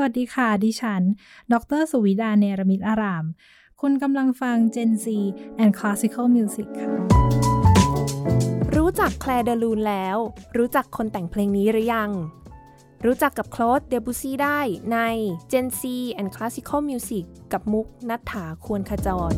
สวัสดีค่ะ ดิฉัน ดร สุวิดา เนรมิตอาราม คุณกำลังฟัง Gen Z and Classical Music ค่ะ รู้จักแคลเดลูนแล้ว รู้จักคนแต่งเพลงนี้หรือยัง รู้จักกับโคลดเดบูซีได้ใน Gen Z and Classical Music กับมุกนัฐถาควรขจร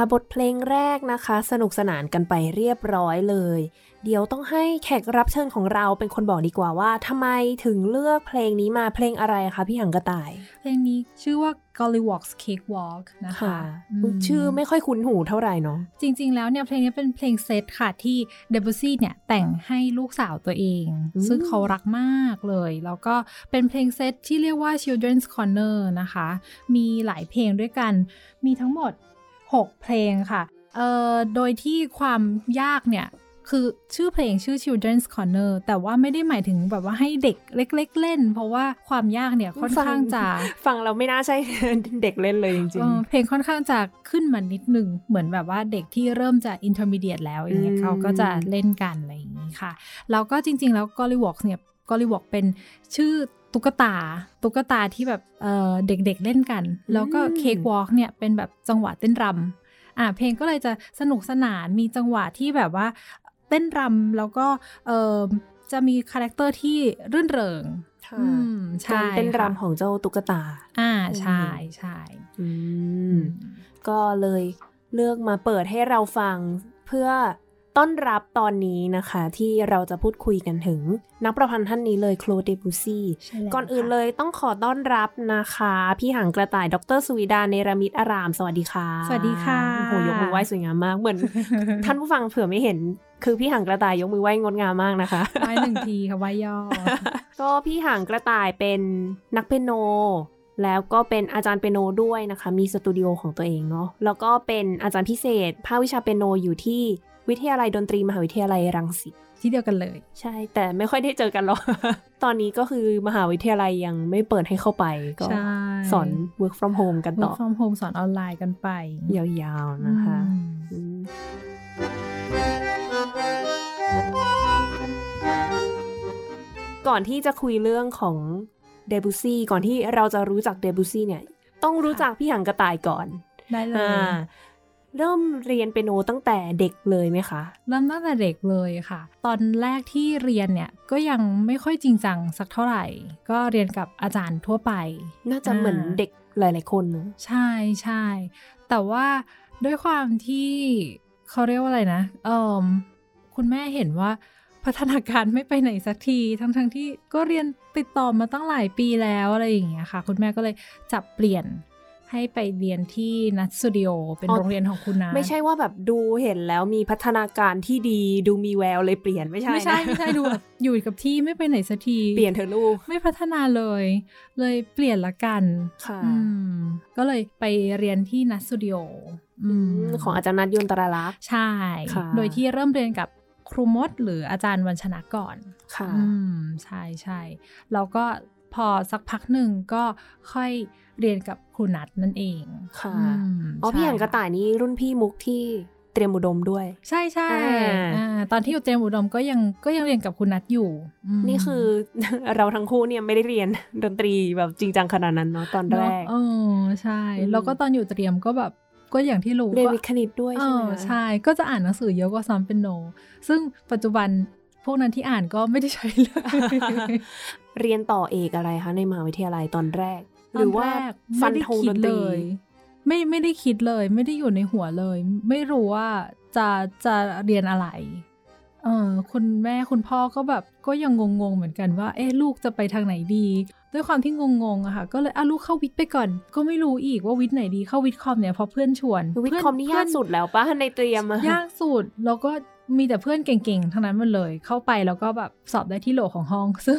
ค่ะบทเพลงแรกนะคะ สนุกสนานกันไปเรียบร้อยเลย เดี๋ยวต้องให้แขกรับเชิญของเราเป็นคนบอกดีกว่าว่าทำไมถึงเลือกเพลงนี้มาเพลงอะไรคะพี่หังกระต่าย เพลงนี้ชื่อว่า Gollywog's Cakewalk นะคะค่ะมชื่อไม่ค่อยคุ้นหูเท่าไหร่เนาะจริง ๆ แล้วเนี่ยเพลงนี้เป็นเพลงเซตค่ะที่เดบ u ซี่เนี่ยแต่งให้ลูกสาวตัวเองอืมซึ่งเขารักมากเลย แล้วก็เป็นเพลงเซตที่เรียกว่า Children's Corner นะคะ มีหลายเพลงด้วยกันมีทั้งหมด 6 เพลงค่ะ เอ่อ โดยที่ความยากเนี่ย คือชื่อเพลงชื่อ Children's Corner แต่ว่าไม่ได้หมายถึงแบบว่าให้เด็กเล็ก ๆเล่น เพราะว่าความยากเนี่ยค่อนข้างจะ ฟังเราไม่น่าใช่เด็กเล่นเลยจริงเออเพลงค่อนข้างจะขึ้นมานิดหนึ่งเหมือนแบบว่าเด็กที่เริ่มจะ intermediate แล้วอย่างเงี้ยอืมเขาก็จะเล่นกันอะไรอย่างนี้ค่ะ แล้วก็จริง ๆ แล้ว Gollywog เนี่ย Gollywog เป็นชื่อ ตุ๊กตา ตุ๊กตาที่แบบเออเด็กๆเล่นกัน แล้วก็ Cakewalk เนี่ยเป็นแบบจังหวะเต้นรำอะเพลงก็เลยจะสนุกสนานมีจังหวะที่แบบว่าเต้นรำแล้วก็เออจะมี character ที่รื่นเริงๆค่ะอืมใช่การเต้นค่ะรำของเจ้าตุ๊กตา อ่าใช่ใช่อืมก็เลยเลือกมาเปิดให้เราฟังเพื่อ ต้อนรับตอนนี้นะคะ ที่เราจะพูดคุยกันถึง นักประพันธ์ท่านนี้เลยโคลเดบูซี่ใช่แล้วก่อนอื่นค่ะเลยต้องขอต้อนรับนะคะ พี่หางกระต่ายดรสุวิดาเนรมิตอาราม สวัสดีค่ะ สวัสดีค่ะโอ้โหยกมือไหว้สวยงามมากเหมือน ท่านผู้ฟังเผื่อไม่เห็นคือพี่หางกระต่ายยกมือไหว้งดงามมากนะคะไว้หนึ่งทีค่ะไว้ย่อ ก็พี่หางกระต่ายเป็นนักเปียโนแล้วก็เป็นอาจารย์เปียโนด้วยนะคะ มีสตูดิโอของตัวเองเนาะ แล้วก็เป็นอาจารย์พิเศษ ภาควิชาเปียโนอยู่ที่ วิทยาลัยดนตรีมหาวิทยาลัยรังสิตที่เดียวกันเลย ใช่ แต่ไม่ค่อยได้เจอกันหรอก ตอนนี้ก็คือมหาวิทยาลัยยังไม่เปิดให้เข้าไป ก็ใช่สอน work from home กันต่อ work from home สอนออนไลน์กันไป ยาวๆนะคะอืมอืมก่อนที่จะคุยเรื่องของเดบุซี่ก่อนที่เราจะรู้จักเดบุซี่เนี่ย ต้องรู้จักพี่หังกระต่ายก่อน ได้เลยอ่า เริ่มเรียนเปียโนตั้งแต่เด็กเลยไหมคะ เริ่มตั้งแต่เด็กเลยค่ะ ตอนแรกที่เรียนเนี่ยก็ยังไม่ค่อยจริงจังสักเท่าไหร่ ก็เรียนกับอาจารย์ทั่วไป น่าจะเหมือนเด็กหลาย ๆ คนเนอะใช่ใช่ แต่ว่าด้วยความที่เขาเรียกว่าอะไรนะเออคุณแม่เห็นว่าพัฒนาการไม่ไปไหนสักที ทั้งทั้งๆที่ก็เรียนติดต่อมาตั้งหลายปีแล้วอะไรอย่างเงี้ยค่ะ คุณแม่ก็เลยจับเปลี่ยน ให้ไปเรียนที่นัทสตูดิโอเป็นโรงเรียนของคุณนัทไม่ใช่ว่าแบบดูเห็นแล้วมีพัฒนาการที่ดีดูมีแววเลยเปลี่ยนไม่ใช่ไม่ใช่นะไม่ใช่ดูแบบอยู่กับที่ไม่ไปไหนสักทีเปลี่ยนเธอะลูกไม่พัฒนาเลย เลยเปลี่ยนละกันค่ะอืมก็เลยไปเรียนที่นัทสตูดิโออืมของอาจารย์นัทยนตราลักษณ์ใช่ค่ะโดยที่เริ่มเรียนกับครูมดหรืออาจารย์วันชนะก่อนค่ะอืมใช่ใช่แล้วก็ พอสักพักหนึ่งก็ค่อยเรียนกับครูนัทนั่นเองค่ะมอ๋อพี่ใช่หันกระต่ายนี่รุ่นพี่มุกที่เตรียมอุดมด้วย ใช่ใช่อ่าอ่าตอนที่อยู่เตรียมอุดมก็ยังก็ยังเรียนกับคุณนัทอยู่มนี่คือเราทั้งคู่เนี่ยไม่ได้เรียนดนตรีแบบจริงจังขนาดนั้นเนาะตอนแรกเนอะเออใช่อืมแล้วก็ตอนอยู่เตรียมก็แบบก็อย่างที่รู้เรียนก็วิทย์คณิตด้วยเอใช่ไหมอคะใช่ ก็จะอ่านหนังสือเยอะกว่าซ้อมเป็นโน ซึ่งปัจจุบันพวกนั้นที่อ่านก็ไม่ได้ใช้เลย เรียนต่อเอกอะไรคะในมหาวิทยาลัยตอนแรก หรือว่าตนแกฟันไม่ได้ธงคิดดนตเลรียไม่ไม่ได้คิดเลย ไม่ได้อยู่ในหัวเลย ไม่รู้ว่าจะจะเรียนอะไรเออคุณแม่คุณพ่อก็แบบก็ยังงงๆเหมือนกันว่า เอ๊ะลูกจะไปทางไหนดี ด้วยความที่งงๆอะค่ะ ก็เลยอะลูกเข้าวิทย์ไปก่อน ก็ไม่รู้อีกว่าวิทย์ไหนดีเข้าวิทย์คอมเนี่ยเพราะเพื่อนชวนวิทย์คอมนี่เพื่ยากสุดแล้วปะในเตรียมอะยากสุดแล้วก็ มีแต่เพื่อนเก่งๆทั้งนั้นหมันเลย เข้าไปแล้วก็แบบสอบได้ที่โหลของห้อง ซึ่ง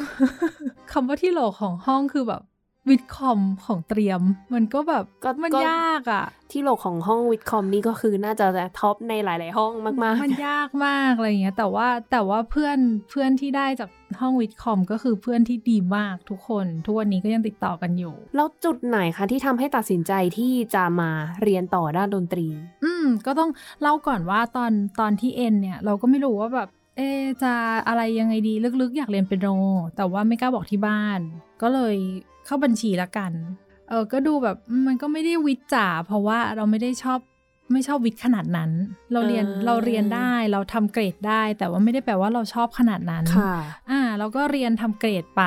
คำว่าที่โหลของห้องคือแบบ วิทย์คอมของเตรียม มันก็แบบก็มันก็ยากอะ ที่โหลของห้องวิทย์คอมนี่ก็คือน่าจะท็อปในหลาย ๆ ห้องมากมันยากมากอะไรอย่างเงี้ย แต่ว่าแต่ว่าเพื่อนเพื่อนที่ได้จากห้องวิทย์คอมก็คือเพื่อนที่ดีมากทุกคน ทุกวันนี้ก็ยังติดต่อกันอยู่ๆแล้วจุดไหนคะที่ทำให้ตัดสินใจที่จะมาเรียนต่อด้านดนตรี อืมก็ต้องเล่าก่อนว่าตอนตอนที่เอ็นเนี่ย เราก็ไม่รู้ว่าแบบเอะจะอะไรยังไงดีลึกๆ อยากเรียนเปียโนแต่ว่าไม่กล้าบอกที่บ้าน ก็เลย เข้าบัญชีละกัน เออก็ดูแบบอืมมันก็ไม่ได้วิทย์จ๋าเพราะว่าเราไม่ได้ชอบไม่ชอบวิทย์ขนาดนั้น เราเรียนอ่าเราเรียนได้เราทำเกรดได้ แต่ว่าไม่ได้แปลว่าเราชอบขนาดนั้นค่ะอ่าเราก็เรียนทำเกรดไป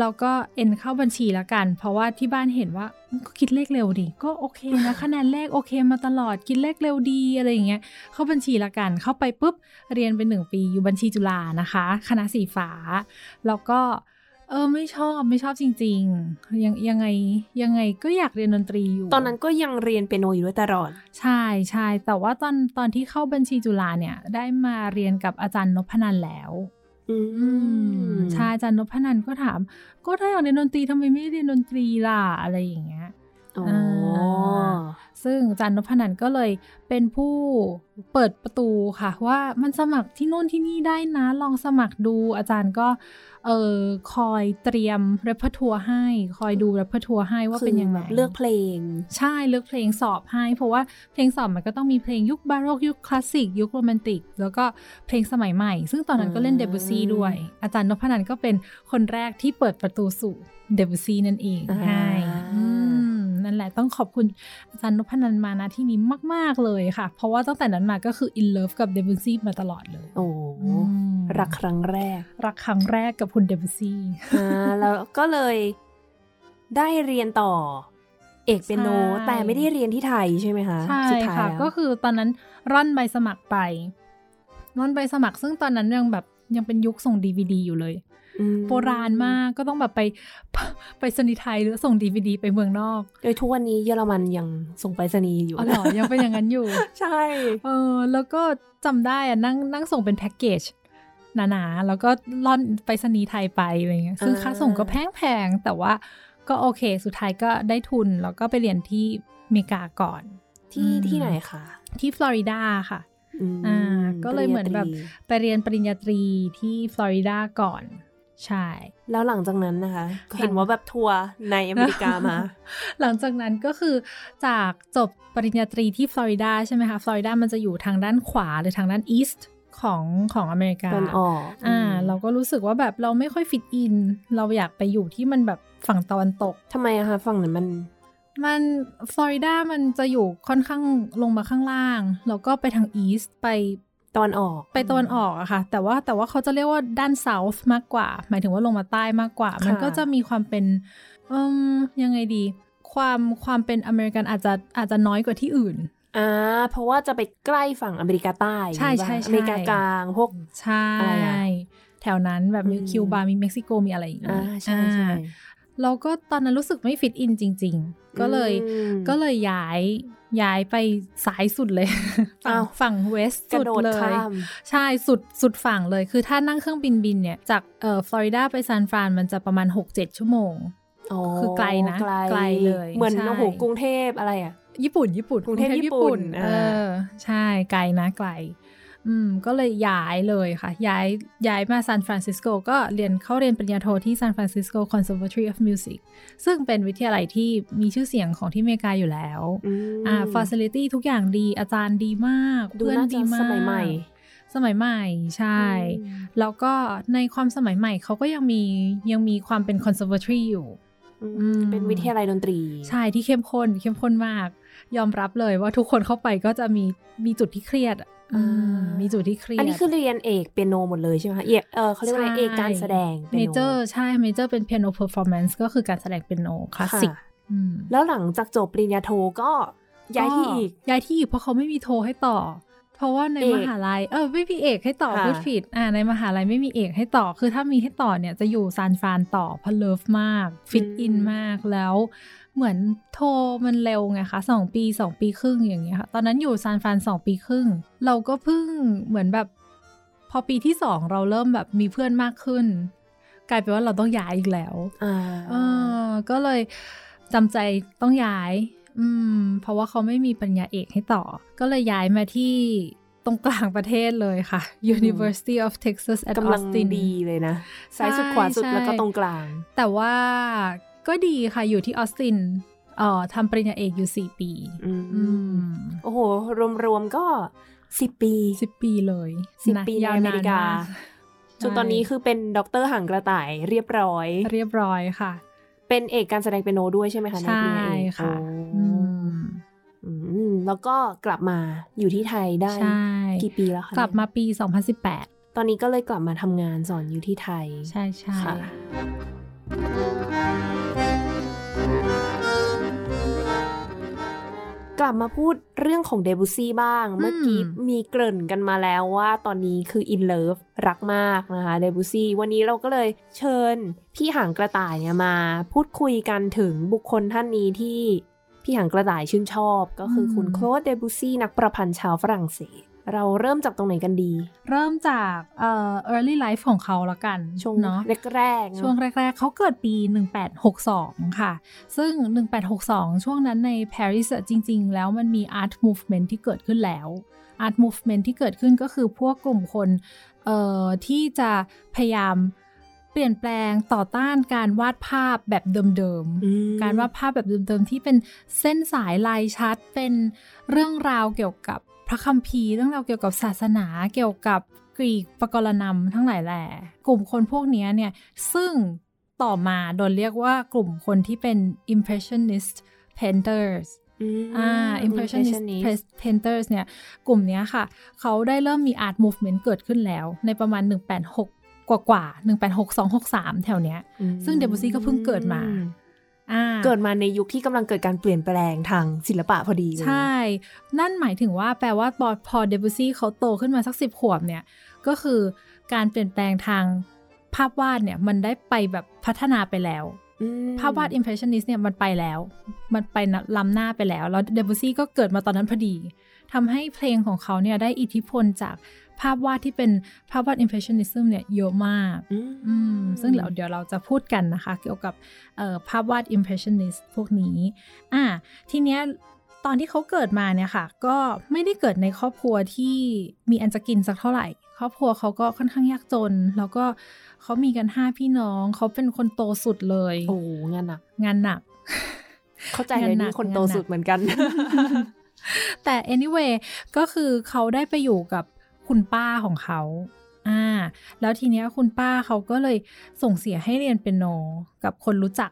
เราก็เอ็นเข้าบัญชีละกัน เพราะว่าที่บ้านเห็นว่าอืมก็คิดเลขเร็วดิก็โอเคนะคะแนนเลขโอเคมาตลอดคิดเลขเร็วดีอะไรอย่างเงี้ยเข้าบัญชีละกันเข้าไปปุ๊บเรียนเป็นหนึ่งปีอยู่บัญชีจุฬานะคะ คณะสีฟ้า แล้วก็ เออไม่ชอบไม่ชอบจริง ๆ ยังยังไงยังไงก็อยากเรียนดนตรีอยู่ ตอนนั้นก็ยังเรียนเปียโนอยู่ด้วยตลอด ใช่ใช่แต่ว่าตอนตอนที่เข้าบัญชีจุฬาเนี่ย ได้มาเรียนกับอาจารย์นพนันแล้ว อืมอืมใช่อาจารย์นพนันก็ถาม ก็ถ้าอยากเรียนดนตรีทำไมไม่เรียนดนตรีล่ะอะไรอย่างเงี้ยอ๋อ ซึ่งอาจารย์นพนันก็เลยเป็นผู้เปิดประตูค่ะ ว่ามันสมัครที่โน่นที่นี่ได้นะ ลองสมัครดูอาจารย์ก็เออคอยเตรียมเรปทัวร์ให้ คอยดูเรปทัวร์ให้ว่าเป็นยังไงคือแบบเลือกเพลง ใช่เลือกเพลงสอบให้ เพราะว่าเพลงสอบมันก็ต้องมีเพลงยุคบาโรกยุคคลาสสิก ยุคโรแมนติก แล้วก็เพลงสมัยใหม่ ซึ่งตอนนั้นก็เล่นอืมเดบุซี่ด้วย อาจารย์นพนันก็เป็นคนแรกที่เปิดประตูสู่เดบุซี่นั่นเองอ่าให้อืม นั่นแหละต้องขอบคุณอาจารย์นพนันมานะที่นี้มาก ๆ เลยค่ะ เพราะว่าตั้งแต่นั้นมาก็คืออินเลิฟกับเดบุซี่มาตลอดเลย โอ้อืมรักครั้งแรก รักครั้งแรกกับคุณเดบุซี่อ่าแล้วก็เลยได้เรียนต่อเอกเปียโนใช่แต่ไม่ได้เรียนที่ไทยใช่ไหมคะใช่สุดท้ายค่ะแล้วก็คือตอนนั้นร่อนใบสมัครไปร่อนใบสมัครซึ่งตอนนั้นยังแบบยังเป็นยุคส่งดีวดีอยู่เลยออืม โบราณมากก็ต้องแบบไปไปสนีย์ไทยหรือส่งดีวดีไปเมืองนอก โดยทุกวันนี้เยอรมันยังส่งไปรษณีย์อยู่อ๋อเหรอยังเป็นอย่างนั้นอยู่ ใช่เออแล้วก็จำได้อะนั่งนั่งส่งเป็นแพ็กเกจหนาๆแล้วก็ล่อนไปสนีย์ไทยไปอะไรเงี้ยซึ่งค่าส่งก็แพงๆแต่ว่าก็โอเค สุดท้ายก็ได้ทุนแล้วก็ไปเรียนที่อเมริกาก่อนที่อืมที่ไหนคะที่ฟลอริดาค่ะอืมอ่าก็เลยเหมือนแบบปริญญาตรีไปเรียนปริญญาตรีที่ฟลอริดาก่อน ใช่ แล้วหลังจากนั้นนะคะ เห็นว่าแบบทัวร์ในอเมริกามา หลังจากนั้นก็คือจากจบปริญญาตรีที่ฟลอริดาใช่ไหมคะฟลอริดามันจะอยู่ทางด้านขวาหรือทางด้าน East ของของอเมริกาตะวันออกอ่าอืมเราก็รู้สึกว่าแบบเราไม่ค่อย fit in เราอยากไปอยู่ที่มันแบบฝั่งตะวันตกทำไมอะคะฝั่งนั้นมันมันฟลอริดามันจะอยู่ค่อนข้างลงมาข้างล่าง แล้วก็ไปทางอีสต์ไป ตอนออกไปตะวันออกอะค่ะ แต่ว่าแต่ว่าเขาจะเรียกว่าด้าน south มากกว่า หมายถึงว่าลงมาใต้มากกว่า มันก็จะมีความเป็นอืมยังไงดี ความความเป็นอเมริกันอาจจะอาจจะน้อยกว่าที่อื่นอ่าเพราะว่าจะไปใกล้ฝั่งอเมริกาใต้ใช่ใช่ป่ะใช่อเมริกากลางพวกใช่อะไรอะแถวนั้นแบบมีอืมคิวบา มีเม็กซิโกมีอะไรอย่างอ่างี้ใช่ใช่อ่าเราก็ตอนนั้นรู้สึกไม่ฟิตอินจริง ๆ ก็เลยอืมก็เลยย้าย ย้ายไปสายสุดเลย ฝั่งอ้าวฝั่งเวสกระสุดโดดเลยข้ามใช่สุดสุดฝั่งเลย คือถ้านั่งเครื่องบินบินเนี่ย จากเอ่อฟลอริดาไปซานฟรานมันจะประมาณ 6-7 ชั่วโมงคือไกลนะไกลเลยเหมือนใช่โอ้โหกรุงเทพอะไรอะ ญี่ปุ่น ญี่ปุ่นกรุงเทพญี่ปุ่น เออ่าอใช่ไกลนะไกล อืมก็เลยย้ายเลยค่ะ ย้ายย้ายมาซานฟรานซิสโกก็เรียนเข้าเรียนปริญญาโทที่ San Francisco Conservatory of Music ซึ่งเป็นวิทยาลัยที่มีชื่อเสียงของที่อเมริกาอยู่แล้วมอ่าฟ a ซิลิตี้ทุกอย่างดีอาจารย์ดีมากดูเพื่อนน่าดีจะมากสมัยใหม่ สมัยใหม่ใช่อืมแล้วก็ในความสมัยใหม่เขาก็ยังมียังมีความเป็น conservatory อยู่อืมอืมเป็นวิทยาลัยดนตรี ใช่ที่เข้มข้นเข้มข้นมาก ยอมรับเลยว่าทุกคนเข้าไปก็จะมีมีจุดที่เครียดอะอ่าอื มมีจุดที่เครียด อันนี้คือเรียนเอกเปียโนหมดเลยใช่ไหมคะ เอกเออเขาเรียกว่าอะไรเอกการแสดงเมเจอร์ใช่ major์เป็น piano performance ก็คือการแสดงเปียโนคลาสสิกค่ะอืมแล้วหลังจากจบปริญญาโทก็ย้ายที่อีก ย้ายที่อีกเพราะเขาไม่มีโทให้ต่อ เพราะว่าในเอกมหาลัย เออไม่มีเอกให้ต่อค่ะพูดผิดอ่าในมหาลัยไม่มีเอกให้ต่อ คือถ้ามีให้ต่อเนี่ยจะอยู่ซานฟรานต่อเพราะ love มาก fit in มากแล้ว เหมือนโทรมันเร็วไงคะสองปีสองปีครึ่งอย่างเงี้ยค่ะตอนนั้นอยู่ซานฟรานสองปีครึ่ง เราก็เพิ่งเหมือนแบบ พอปีที่สองเราเริ่มแบบมีเพื่อนมากขึ้น กลายเป็นว่าเราต้องย้ายอีกแล้วอ่าเออก็เลยจำใจต้องย้าย อืม เพราะว่าเขาไม่มีปัญญาเอกให้ต่อ ก็เลยย้ายมาที่ตรงกลางประเทศเลยค่ะ University of Texas at กำลัง Austin ดีเลยนะ ซ้ายสุดใช่ขวาสุดใช่แล้วก็ตรงกลาง แต่ว่า ก็ดีค่ะอยู่ที่ออสตินเอ่อทำปริญญาเอกอยู่4ปีอืมอืมโอ้โห รวมๆก็สิบปีสิบปีเลยสิบนะปีในยาวอเมนานริกามากจนตอนนี้คือเป็นด็อกเตอร์หางกระต่ายเรียบร้อย เรียบร้อยค่ะ เป็นเอกการแสดงเปียโนด้วยใช่ไหมคะในใช่ปริญญาเอกค่ะโอ้อืมอืมแล้วก็กลับมาอยู่ที่ไทยได้ใช่กี่ปีแล้วคะกลับมาปี 2018 ตอนนี้ก็เลยกลับมาทำงานสอนอยู่ที่ไทย ใช่ใช่ค่ะ กลับมาพูดเรื่องของเดบุซี่บ้าง เมื่อกี้มีเกริ่นกันมาแล้วว่าตอนนี้คืออินเลิฟรักมากนะคะเดบุซี่วันนี้เราก็เลยเชิญพี่หางกระต่ายเนี่ยมา พูดคุยกันถึงบุคคลท่านนี้ที่พี่หางกระต่ายชื่นชอบ ก็คือคุณโคลดเดบุซี่นักประพันธ์ชาวฝรั่งเศส เราเริ่มจากตรงไหนกันดี เริ่มจากเอ่อ early life ของเขาละกัน ช่วงเนาะแรกๆเนอะช่วงแรก ๆ เขาเกิดปี 1862 ค่ะ ซึ่ง 1862 ช่วงนั้นในปารีสอะจริง ๆ แล้วมันมี art movement ที่เกิดขึ้นแล้ว art movement ที่เกิดขึ้นก็คือพวกกลุ่มคนเอ่อที่จะพยายามเปลี่ยนแปลงต่อต้านการวาดภาพแบบเดิมๆอืมการวาดภาพแบบเดิมๆ ที่เป็นเส้นสายลายชัด เป็นเรื่องราวเกี่ยวกับ พระคัมภีร์เรื่องราวเกี่ยวกับศาสนาเกี่ยวกับกรีกปกรณำทั้งหลายแหล่กลุ่มคนพวกเนี้ยเนี่ย ซึ่งต่อมาโดนเรียกว่ากลุ่มคนที่เป็น impressionist painters มอ่า impressionist painters เนี่ย กลุ่มเนี้ยค่ะ เขาได้เริ่มมี art movement เกิดขึ้นแล้ว ในประมาณ 186 กว่ากว่า 186 263 แถวเนี้ยอืมซึ่งเดบูซี่ก็เพิ่งเกิดมาอ่า เกิดมาในยุคที่กำลังเกิดการเปลี่ยนแปลงทางศิลปะพอดีเลยใช่ นั่นหมายถึงว่าแปลว่าพอเดบูซี่เขาโตขึ้นมาสักสิบขวบเนี่ย ก็คือการเปลี่ยนแปลงทางภาพวาดเนี่ย มันได้ไปแบบพัฒนาไปแล้วอืมภาพวาด impressionist เนี่ยมันไปแล้ว มันไปนะล้ำหน้าไปแล้ว แล้วเดบุซี่ก็เกิดมาตอนนั้นพอดีทำให้เพลงของเขาเนี่ยได้อิทธิพลจาก ภาพวาดที่เป็นภาพวาด impressionism เนี่ยเยอะมากอืมอืมซึ่งเดี๋ยวเดี๋ยวเราจะพูดกันนะคะ เกี่ยวกับเอ่อภาพวาด impressionist พวกนี้ อ่า ทีเนี้ยตอนที่เขาเกิดมาเนี่ยค่ะ ก็ไม่ได้เกิดในครอบครัวที่มีอันจะกินสักเท่าไหร่ ครอบครัวเขาก็ค่อนข้างยากจน แล้วก็เขามีกันห้าพี่น้อง เขาเป็นคนโตสุดเลย โอ้งานหนัก งานหนัก เข้าใจเลยงานหนันี่คนโตงานหนักสุดเหมือนกันแต่ anyway ก็คือเขาได้ไปอยู่กับ คุณป้าของเขาอ่าแล้วทีเนี้ยคุณป้าเขาก็เลยส่งเสียให้เรียนเปียโนกับคนรู้จัก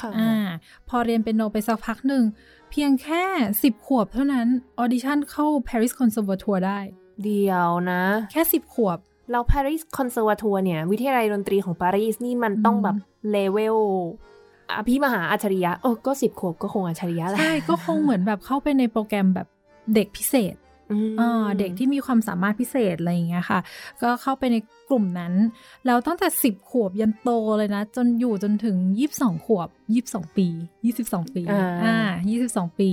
ค่ะอ่าพอเรียนเปียโนไปสักพักหนึ่ง เพียงแค่สิบขวบเท่านั้น audition เข้า Paris Conservatoire ได้ เดี๋ยวนะ แค่สิบขวบเรา Paris Conservatoire เนี่ย วิทยาลัยดนตรีของปารีสนี่มันต้องอืมแบบเลเวลอภิมหาอัจฉริยะเออก็สิบขวบก็คงอัจฉริยะแหละใช่ ก็คงเหมือนแบบเข้าไปในโปรแกรมแบบเด็กพิเศษอืมอ่า เด็กที่มีความสามารถพิเศษอะไรอย่างเงี้ยค่ะ ก็เข้าไปในกลุ่มนั้น แล้วตั้งแต่ 10 ขวบยันโตเลยนะ จนอยู่จนถึง 22 ขวบ 22 ปี 22 ปีอ่าอ่า22 ปี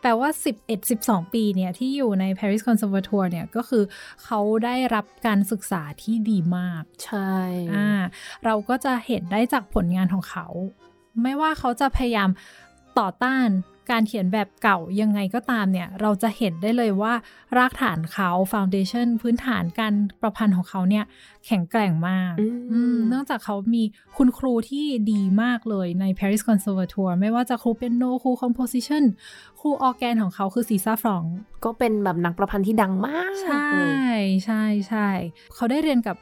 แปลว่า 11 12 ปีเนี่ย ที่อยู่ใน Paris Conservatoire เนี่ย ก็คือเขาได้รับการศึกษาที่ดีมาก ใช่อ่าเราก็จะเห็นได้จากผลงานของเขา ไม่ว่าเขาจะพยายามต่อต้าน การเขียนแบบเก่ายังไงก็ตามเนี่ย เราจะเห็นได้เลยว่ารากฐานเขาฟ u n เดชั o นพื้นฐานการประพันธ์ของเขาเนี่ย แข็งแกร่งมากอืมอืมเนื่องจากเขามีคุณครูที่ดีมากเลยใน Paris Conservatoire ไม่ว่าจะครูเปียโนครู composition ครูออร์แกนของเขาคือซีซ่าฟรอง ก็เป็นแบบนักประพันธ์ที่ดังมาก ใช่เลยใช่ใช่เขาได้เรียนกับ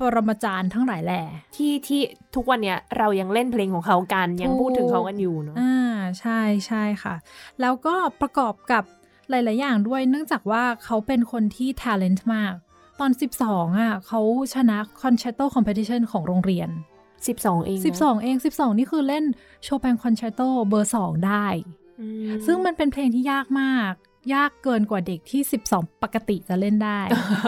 ปรมาจารย์ทั้งหลายแหล่ที่ที่ทุกวันเนี้ยเรายังเล่นเพลงของเขากันยังพูดถึงเขากันอยู่เนาะอ่า ใช่ใช่ค่ะ แล้วก็ประกอบกับหลาย ๆ อย่างด้วย เนื่องจากว่าเขาเป็นคนที่ talent มาก ตอน 12อะเขาชนะ concerto competition ของโรงเรียนสิบสองเองนะ12 เอง 12 นี่คือเล่นโชแปน concerto เบอร์ 2 ได้อืมซึ่งมันเป็นเพลงที่ยากมาก ยากเกินกว่าเด็กที่ 12 ปกติจะเล่นได้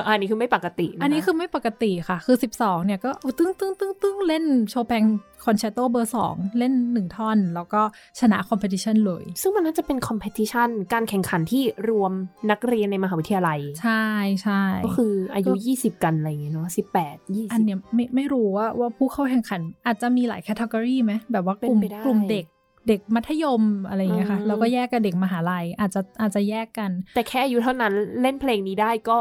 อันนี้คือไม่ปกติค่ะอันนี้คือไม่ปกติค่ะ คือ 12 เนี่ยก็ตึ้งตึ้งตึ้งตึ้งเล่นโชแปนคอนแชร์โตเบอร์ 2 เล่น 1 ท่อน แล้วก็ชนะ competition เลย ซึ่งมันน่าจะเป็น competition การแข่งขันที่รวมนักเรียนในมหาวิทยาลัย ใช่ใช่ก็คืออายุก็20 กันอะไรอย่างเงี้ยเนาะ18 20 อันเนี้ยไม่ไม่รู้ว่าว่าผู้เข้าแข่งขันอาจจะมีหลาย category ไหมแบบว่ากลุ่มเป็นไปได้กลุ่มเด็ก เด็กมัธยมอะไรอย่างเงี้ยค่ะอืมแล้วก็แยกกับเด็กมหาลัยอาจจะอาจจะแยกกัน แต่แค่อายุเท่านั้นเล่นเพลงนี้ได้ก็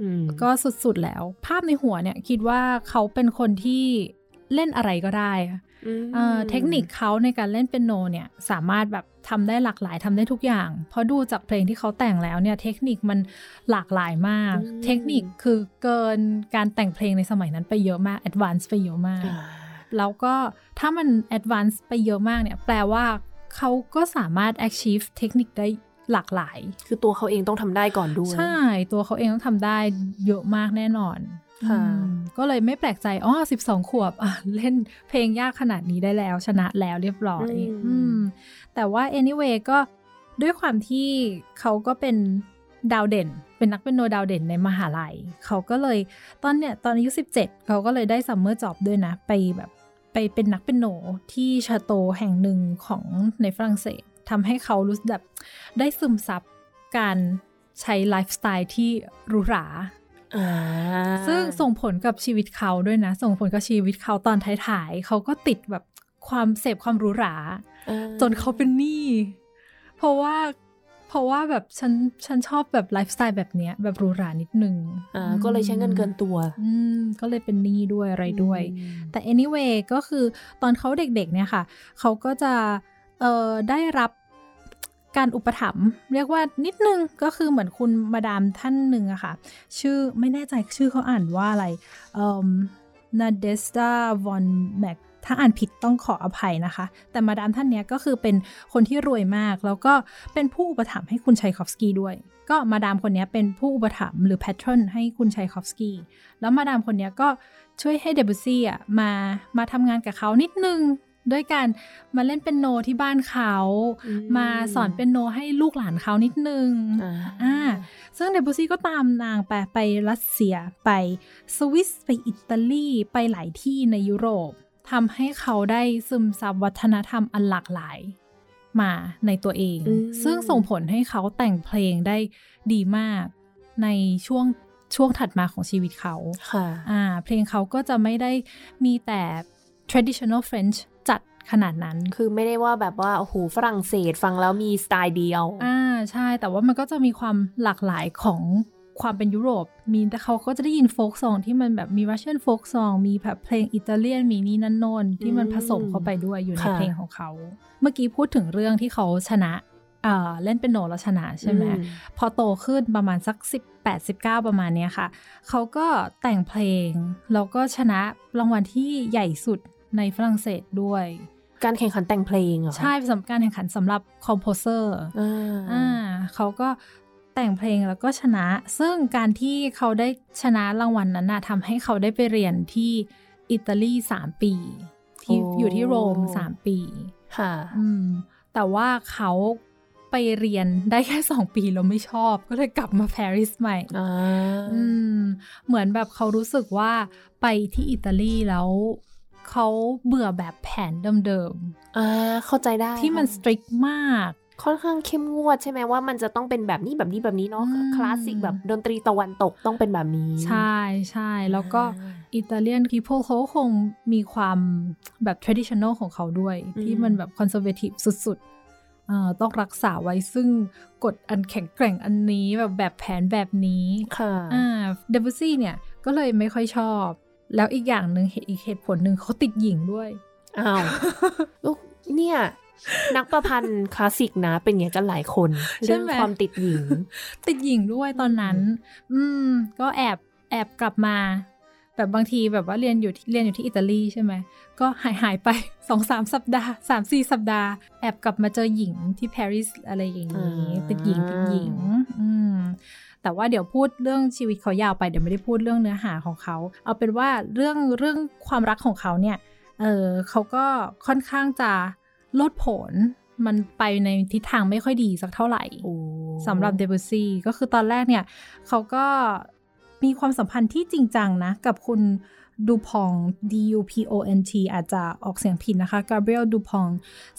อืมก็สุดๆแล้ว ภาพในหัวเนี่ยคิดว่าเขาเป็นคนที่เล่นอะไรก็ได้ค่ะอืมเอ่อเทคนิคเขาในการเล่นเปียโนเนี่ยสามารถแบบทำได้หลากหลายทำได้ทุกอย่าง เพราะดูจากเพลงที่เขาแต่งแล้วเนี่ยเทคนิคมันหลากหลายมาก เทคนิคคือเกินการแต่งเพลงในสมัยนั้นไปเยอะมากแอดวานซ์ไปเยอะมากอ่า แล้วก็ถ้ามัน advance ไปเยอะมากเนี่ย แปลว่าเขาก็สามารถ achieve เทคนิคได้หลากหลาย คือตัวเขาเองต้องทำได้ก่อนด้วย ใช่ ตัวเขาเองต้องทำได้เยอะมากแน่นอนค่ะอืมก็เลยไม่แปลกใจ อ๋อ12ขวบอะเล่นเพลงยากขนาดนี้ได้แล้ว ชนะแล้วเรียบร้อยอืมแต่ว่า anyway ก็ด้วยความที่เขาก็เป็นดาวเด่น เป็นนักเปียโนดาวเด่นในมหาลัย เขาก็เลยตอนเนี้ยตอนอายุ 17 เขาก็เลยได้ summer job ด้วยนะ ไปแบบ ไปเป็นนักเปียโนที่ château แห่งหนึ่งของในฝรั่งเศสทำให้เขารู้สึกแบบได้ซึมซับการใช้ไลฟ์สไตล์ที่หรูหราอ่าซึ่งส่งผลกับชีวิตเขาด้วยนะ ส่งผลกับชีวิตเขาตอนท้ายๆเขาก็ติดแบบความเสพความหรูหราอ่าจนเขาเป็นหนี้เพราะว่า เพราะว่าแบบฉันฉันชอบแบบไลฟ์สไตล์แบบเนี้ยแบบหรูหรานิดนึงอ่าก็เลยใช้เงินเกินตัว อืมก็เลยเป็นหนี้ด้วยอะไรด้วยอืมแต่ anyway ก็คือตอนเขาเด็กๆเนี่ยค่ะ เขาก็จะเอ่อได้รับการอุปถัมภ์เรียกว่านิดนึงก็คือเหมือนคุณมาดามท่านหนึ่งอะค่ะ ชื่อไม่แน่ใจชื่อเขาอ่านว่าอะไรเอ่อนาเดสตาวอนแมก ถ้าอ่านผิดต้องขออภัยนะคะ แต่มาดามท่านเนี้ยก็คือเป็นคนที่รวยมาก แล้วก็เป็นผู้อุปถัมภ์ให้คุณชัยคอฟสกี้ด้วย ก็มาดามคนเนี้ยเป็นผู้อุปถัมภ์หรือ patron ให้คุณชัยคอฟสกี้ แล้วมาดามคนเนี้ยก็ช่วยให้เดบุซี่อะมามาทำงานกับเขานิดนึงด้วยการมาเล่นเปียโนที่บ้านเขาอืมมาสอนเปียโนให้ลูกหลานเขานิดนึงอ่าอ่าซึ่งเดบูซี่ก็ตามนางไปไปรัสเซียไปสวิสไปอิตาลีไปหลายที่ในยุโรป ทำให้เขาได้ซึมซับวัฒนธรรมอันหลากหลายมาในตัวเองอืมซึ่งส่งผลให้เขาแต่งเพลงได้ดีมากในช่วงช่วงถัดมาของชีวิตเขาค่ะอ่าเพลงเขาก็จะไม่ได้มีแต่ traditional French จัดขนาดนั้น คือไม่ได้ว่าแบบว่า โอ้โห ฝรั่งเศสฟังแล้วมีสไตล์เดียว อ่า ใช่ แต่ว่ามันก็จะมีความหลากหลายของ ความเป็นยุโรป มีแต่เขาก็จะได้ยินโฟกซองที่มันแบบมีรัสเซียนโฟกซองมีแบบเพลงอิตาเลียนมีนี่นั่นโนนที่มันผสมเข้าไปด้วยอยู่ในค่ะเพลงของเขา เมื่อกี้พูดถึงเรื่องที่เขาชนะเอ่อเล่นเป็นโนแล้วชนะใช่ไหมอืพอโตขึ้นประมาณสัก 18 19 ประมาณเนี้ยค่ะ เขาก็แต่งเพลง แล้วก็ชนะรางวัลที่ใหญ่สุดในฝรั่งเศสด้วย การแข่งขันแต่งเพลงเหรอคะใช่สำหรับการแข่งขันสำหรับคอมโพเซอร์อ่าอ่าเขาก็ แต่งเพลงแล้วก็ชนะ ซึ่งการที่เขาได้ชนะรางวัลนั้นนะทำให้เขาได้ไปเรียนที่อิตาลี3ปี ที่อยู่ที่โรม3ปี ค่ะ อืม แต่ว่าเขาไปเรียนได้แค่2ปีแล้วไม่ชอบ ก็เลยกลับมาปารีสใหม่อ่าอืม เหมือนแบบเขารู้สึกว่าไปที่อิตาลีแล้วเขาเบื่อแบบแผนเดิมอ่าเข้าใจได้ๆที่มันสตริกมาก ค่อนข้างเข้มงวดใช่ไหมว่ามันจะต้องเป็นแบบนี้แบบนี้แบบนี้เนาะอืมคลาสสิกแบบดนตรีตะวันตกต้องเป็นแบบนี้ ใช่ใช่แล้วก็อ่าอิตาเลียน people เขาคงมีความแบบ traditional ของเขาด้วยอืมที่มันแบบ conservative สุดๆเอ่อต้องรักษาไว้ซึ่งกฎอันแข็งแกร่งอันนี้แบบแบบแผนแบบนี้ค่ะอ่าเดบุซี่เนี่ยก็เลยไม่ค่อยชอบ แล้วอีกอย่างหนึ่งเหตุอีกเหตุผลหนึ่งเขาติดหญิงด้วยอ้าวลูกเนี่ย นักประพันธ์คลาสสิกนะ เป็นอย่างนี้กันหลายคนใช่เรื่องไหมความติดหญิง ติดหญิงด้วยตอนนั้น อืม ก็แอบแอบกลับมา แบบบางทีแบบว่าเรียนอยู่ที่เรียนอยู่ที่อิตาลีใช่ไหมก็หายหายไปสองสามสัปดาห์สามสี่สัปดาห์ แอบกลับมาเจอหญิงที่ปารีสอะไรอย่างนี้อ่าติดหญิงติดหญิง อืมแต่ว่าเดี๋ยวพูดเรื่องชีวิตเขายาวไปเดี๋ยวไม่ได้พูดเรื่องเนื้อหาของเขา เอาเป็นว่าเรื่องเรื่องความรักของเขาเนี่ย เออเขาก็ค่อนข้างจะ ลดผลมันไปในทิศทางไม่ค่อยดีสักเท่าไหร่โอ้สำหรับเดบุซี่ก็คือตอนแรกเนี่ย เขาก็มีความสัมพันธ์ที่จริงจังนะ กับคุณดูพอง D U P O N T อาจจะออกเสียงผิดนะคะ Gabriel ดูพอง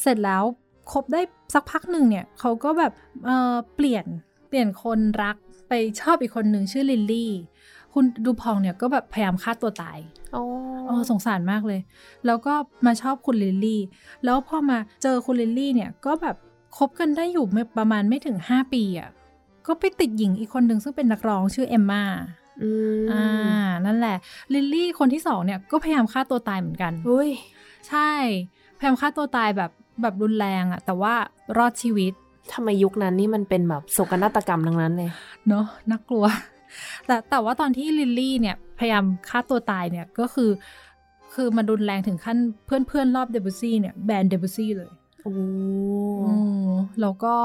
เสร็จแล้วคบได้สักพักหนึ่งเนี่ย เขาก็แบบเอ่อเปลี่ยนเปลี่ยนคนรักไปชอบอีกคนหนึ่งชื่อลิลลี่ คุณดูพองเนี่ยก็แบบพยายามฆ่าตัวตายโอ้โอ้สงสารมากเลย แล้วก็มาชอบคุณลิลลี่ แล้วพอมาเจอคุณลิลลี่เนี่ยก็แบบคบกันได้อยู่ไม่ประมาณไม่ถึง 5 ปีอะ่ะก็ไปติดหญิงอีกคนหนึ่งซึ่งเป็นนักร้องชื่อเอมมาอืมอ่า นั่นแหละ ลิลลี่คนที่สองเนี่ยก็พยายามฆ่าตัวตายเหมือนกันอุ้ยใช่ พยายามฆ่าตัวตายแบบแบบรุนแรงอะ่ะแต่ว่ารอดชีวิตทำไมยุคนั้นนี่มันเป็นแบบโศกนาฏกรรมทั้งนั้นเลย เนอะน่ากลัว แต่แต่ว่าตอนที่ลิลลี่เนี่ยพยายามฆ่าตัวตายเนี่ยก็คือ คือมันรุนแรงถึงขั้นเพื่อนเพื่อนๆรอบเดบุซี่เนี่ยแบนเดบุซี่เลยโอ้อืมแล้วก็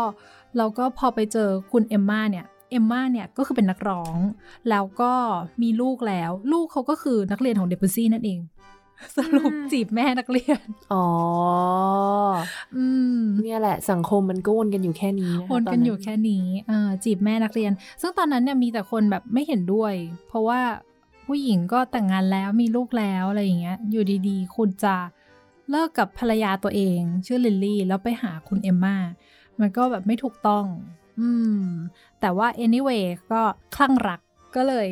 แล้วก็พอไปเจอคุณเอมมาเนี่ยเอมมาเนี่ยก็คือเป็นนักร้อง แล้วก็มีลูกแล้ว ลูกเขาก็คือนักเรียนของเดบุซี่นั่นเอง สรุปจีบแม่นักเรียน อ๋อ อืม เนี่ยแหละสังคมมันก็วนกันอยู่แค่นี้ะะวนกันอยู่ตแค่นี้เออจีบแม่นักเรียน ซึ่งตอนนั้นเนี่ยมีแต่คนแบบไม่เห็นด้วย เพราะว่าผู้หญิงก็แต่งงานแล้วมีลูกแล้วอะไรอย่างเงี้ย อยู่ดีๆ คุณจะเลิกกับภรรยาตัวเอง ชื่อลิลลี่ แล้วไปหาคุณเอมมามันก็แบบไม่ถูกต้อง อืม แต่ว่า anyway ก็คลั่งรักก็เลย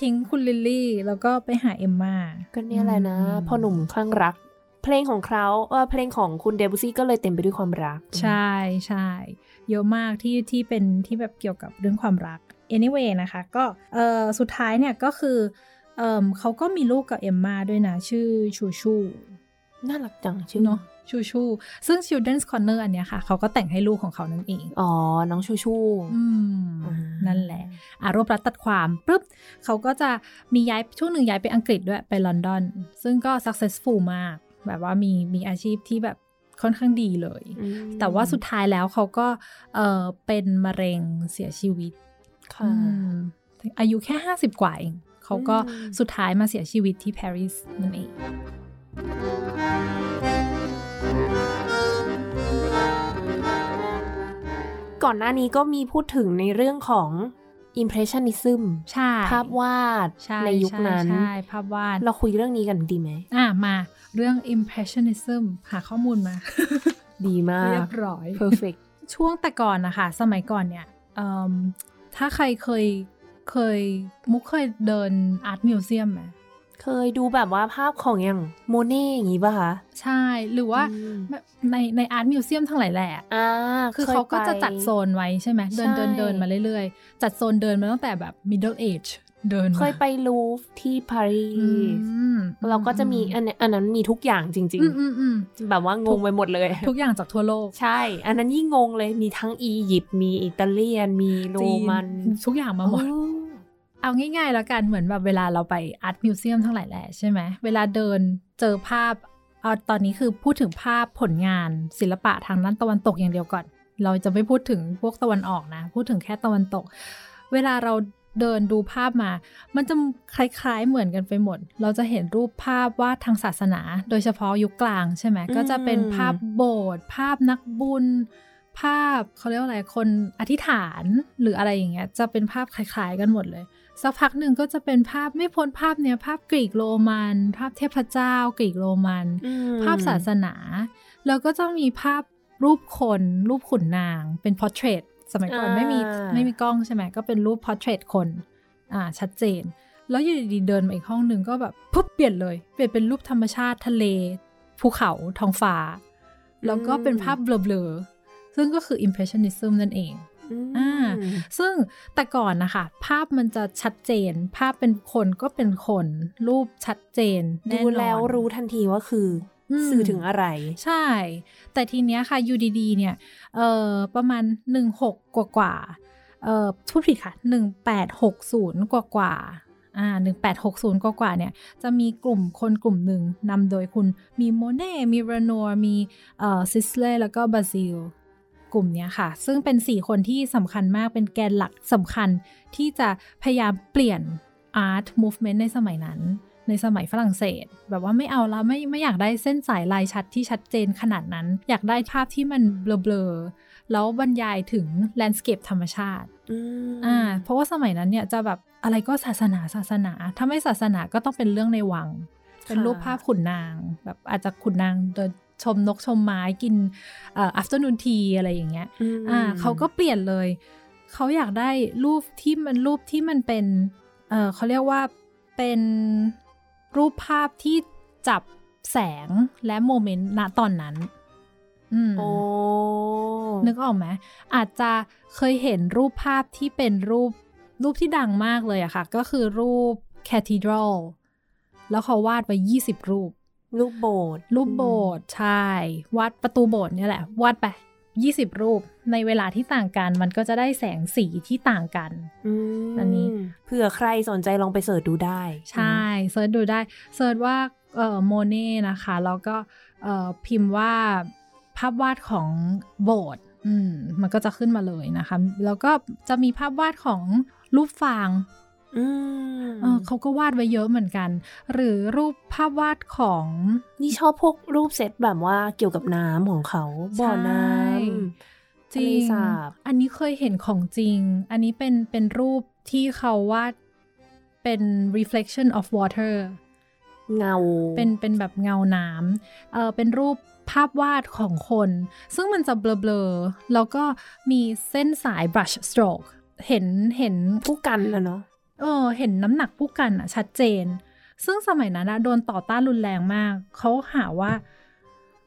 ทิ้งคุณลิลลี่ แล้วก็ไปหาเอมมาก็เนี่ยแหละนะอืมพ่อหนุ่มคลั่งรัก เพลงของเขาเออเพลงของคุณเดบุซี่ก็เลยเต็มไปด้วยความรัก ใช่ใช่เยอะมากที่ที่เป็นที่แบบเกี่ยวกับเรื่องความรัก anyway นะคะ ก็เออสุดท้ายเนี่ยก็คือเออเขาก็มีลูกกับเอมมาด้วยนะ ชื่อชูชูน่ารักจังชื่อเนาะ ชูชูซึ่ง Children's Corner อันเนี้ยค่ะ เขาก็แต่งให้ลูกของเขานั่นเอง อ๋อ น้องชูชูอืมอ่านั่นแหละอะรวบรัดตัดความปุ๊บเขาก็จะมีย้ายช่วงหนึ่งย้ายไปอังกฤษด้วยไปลอนดอน ซึ่งก็ successful มาก แบบว่ามีมีอาชีพที่แบบค่อนข้างดีเลยอืมแต่ว่าสุดท้ายแล้วเขาก็เออเป็นมะเร็งเสียชีวิตค่ะอืมอายุแค่50กว่าเองเขาก็อืมสุดท้ายมาเสียชีวิตที่ปารีสนั่นเอง ก่อนหน้านี้ก็มีพูดถึงในเรื่องของ impressionism ใช่ภาพวาดใช่ในยุคนั้นใช่ใช่ภาพวาด เราคุยเรื่องนี้กันดีไหมอะมาเรื่อง impressionism หาข้อมูลมา ดีมาเรียกบร้อย perfect ช่วงแต่ก่อนนะคะ สมัยก่อนเนี่ยเอิ่มถ้าใครเคยเคยมุกเคยเดิน art museum ไหม เคยดูแบบว่าภาพของอย่างโมเน่อย่างงี้ป่ะคะ ใช่หรือว่าอืมในใน art museum ทั้งหลายแหละอ่าคือคยเขาก็จะไปจัดโซนไว้ใช่ไหมเดินใช่เดินเดินมาเรื่อยๆ จัดโซนเดินมาตั้งแต่แบบ middle age เดินมาเคยไปลูฟที่ปารีสอืมเราก็จะมีอันเนี้ยอันนั้นมีทุกอย่างจริงอืมอืมอืมๆแบบว่างงไปหมดเลย ทุกอย่างจากทั่วโลก ใช่ อันนั้นยิ่งงงเลยมีทั้งอียิปต์มีอิตาเลียน มีโรมัน จีน ทุกอย่างมาหมดโอ้ เอาง่ายๆแล้วกันเหมือนแบบเวลาเราไปอาร์ตมิวเซียมทั้งหลายแหละใช่ไหมเวลาเดินเจอภาพเอาตอนนี้คือพูดถึงภาพผลงานศิลปะทางด้านตะวันตกอย่างเดียวก่อน เราจะไม่พูดถึงพวกตะวันออกนะ พูดถึงแค่ตะวันตก เวลาเราเดินดูภาพมา มันจะคล้ายๆเหมือนกันไปหมด เราจะเห็นรูปภาพวาดทางศาสนา โดยเฉพาะยุคกลางใช่ไหมก็จะเป็นภาพโบสถ์ภาพนักบุญ ภาพเขาเรียกว่าอะไรคนอธิษฐานหรืออะไรอย่างเงี้ยจะเป็นภาพคล้าย ๆ กันหมดเลย สักพักหนึ่งก็จะเป็นภาพไม่พ้นภาพเนี้ยภาพกรีกโรมัน ภาพเทพเจ้ากรีกโรมันอืมภาพศาสนา แล้วก็จะมีภาพรูปคน รูปขุนนาง เป็น portrait สมัยก่อนไม่มีไม่มีกล้องใช่ไหมก็เป็นรูป portrait คน อ่าชัดเจน แล้วอยู่ดีๆเดินมาอีกห้องหนึ่งก็แบบปุ๊บเปลี่ยนเลย เปลี่ยนเป็นรูปธรรมชาติทะเล ภูเขาท้องฟ้า แล้วก็เป็นภาพเบลอๆซึ่งก็คือ impressionism นั่นเอง อืมอ่าซึ่งแต่ก่อนนะคะ ภาพมันจะชัดเจน ภาพเป็นคนก็เป็นคน รูปชัดเจน ดูน่นอนแล้วรู้ทันทีว่าคืออมสื่อถึงอะไร ใช่ แต่ทีเนี้ยค่ะ UDD เนี่ย เอ่อประมาณ 16 กว่ากว่าๆเอ่อพูดผิดค่ะ 1860 กว่ากว่าๆอ่า1860 กว่ากว่าๆเนี่ย จะมีกลุ่มคนกลุ่มหนึ่งนำโดยคุณมีโมเน่ มีเรอนัวร์มีเอ่อซิสเลแล้วก็บาซิล กลุ่มเนี้ยค่ะ ซึ่งเป็น 4 คนที่สำคัญมากเป็นแกนหลักสำคัญที่จะพยายามเปลี่ยน art movement ในสมัยนั้น ในสมัยฝรั่งเศส แบบว่าไม่เอาแล้วไม่ไม่อยากได้เส้นสายลายชัดที่ชัดเจนขนาดนั้น อยากได้ภาพที่มันเบลอๆแล้วบรรยายถึง landscape ธรรมชาติอืมอ่าเพราะว่าสมัยนั้นเนี่ยจะแบบอะไรก็ศาสนาศาสนา ถ้าไม่ศาสนาก็ต้องเป็นเรื่องในวัง เป็นรูปภาพขุนนาง แบบอาจจะขุนนางเดิน ชมนกชมไม้กินเอ่อ afternoon tea อะไรอย่างเงี้ยมอ่าเขาก็เปลี่ยนเลย เขาอยากได้รูปที่มันรูปที่มันเป็นเออเขาเรียกว่าเป็นรูปภาพที่จับแสงและโมเมนต์ณตอนนั้นอืมโอ้นึกออกไหมอาจจะเคยเห็นรูปภาพที่เป็นรูปรูปที่ดังมากเลยอะค่ะ ก็คือรูป cathedral แล้วเขาวาดไว้20 รูป รูปโบสถ์รูปโบสถ์ใช่วาดประตูโบสถ์เนี่ยแหละวาดไป20รูปในเวลาที่ต่างกัน มันก็จะได้แสงสีที่ต่างกันอืมอันนี้เผื่อใครสนใจลองไป search ดูได้ ใช่เซิร์ชดูได้เซิร์ชว่าเอ่อโมเน่นะคะแล้วก็เอ่อพิมพ์ว่าภาพวาดของโบสถ์อืมมันก็จะขึ้นมาเลยนะคะ แล้วก็จะมีภาพวาดของรูปฟางอืม เออเขาก็วาดไว้เยอะเหมือนกัน หรือรูปภาพวาดของนี่ชอบพวกรูปเซตแบบว่าเกี่ยวกับน้ำของเขาบ่อน้ใช่ำทะเลสาบอันนี้เคยเห็นของจริง อันนี้เป็นเป็นรูปที่เขาวาดเป็น reflection of water เงา เป็นเป็นแบบเงาน้ำเออเป็นรูปภาพวาดของคน ซึ่งมันจะเบลอๆ แล้วก็มีเส้นสาย brush stroke เห็นเห็นผู้กันแล้วเนาะ เออ เห็นน้ำหนักผู้กันอะชัดเจน ซึ่งสมัยนั้นนะโดนต่อต้านรุนแรงมาก เขาหาว่า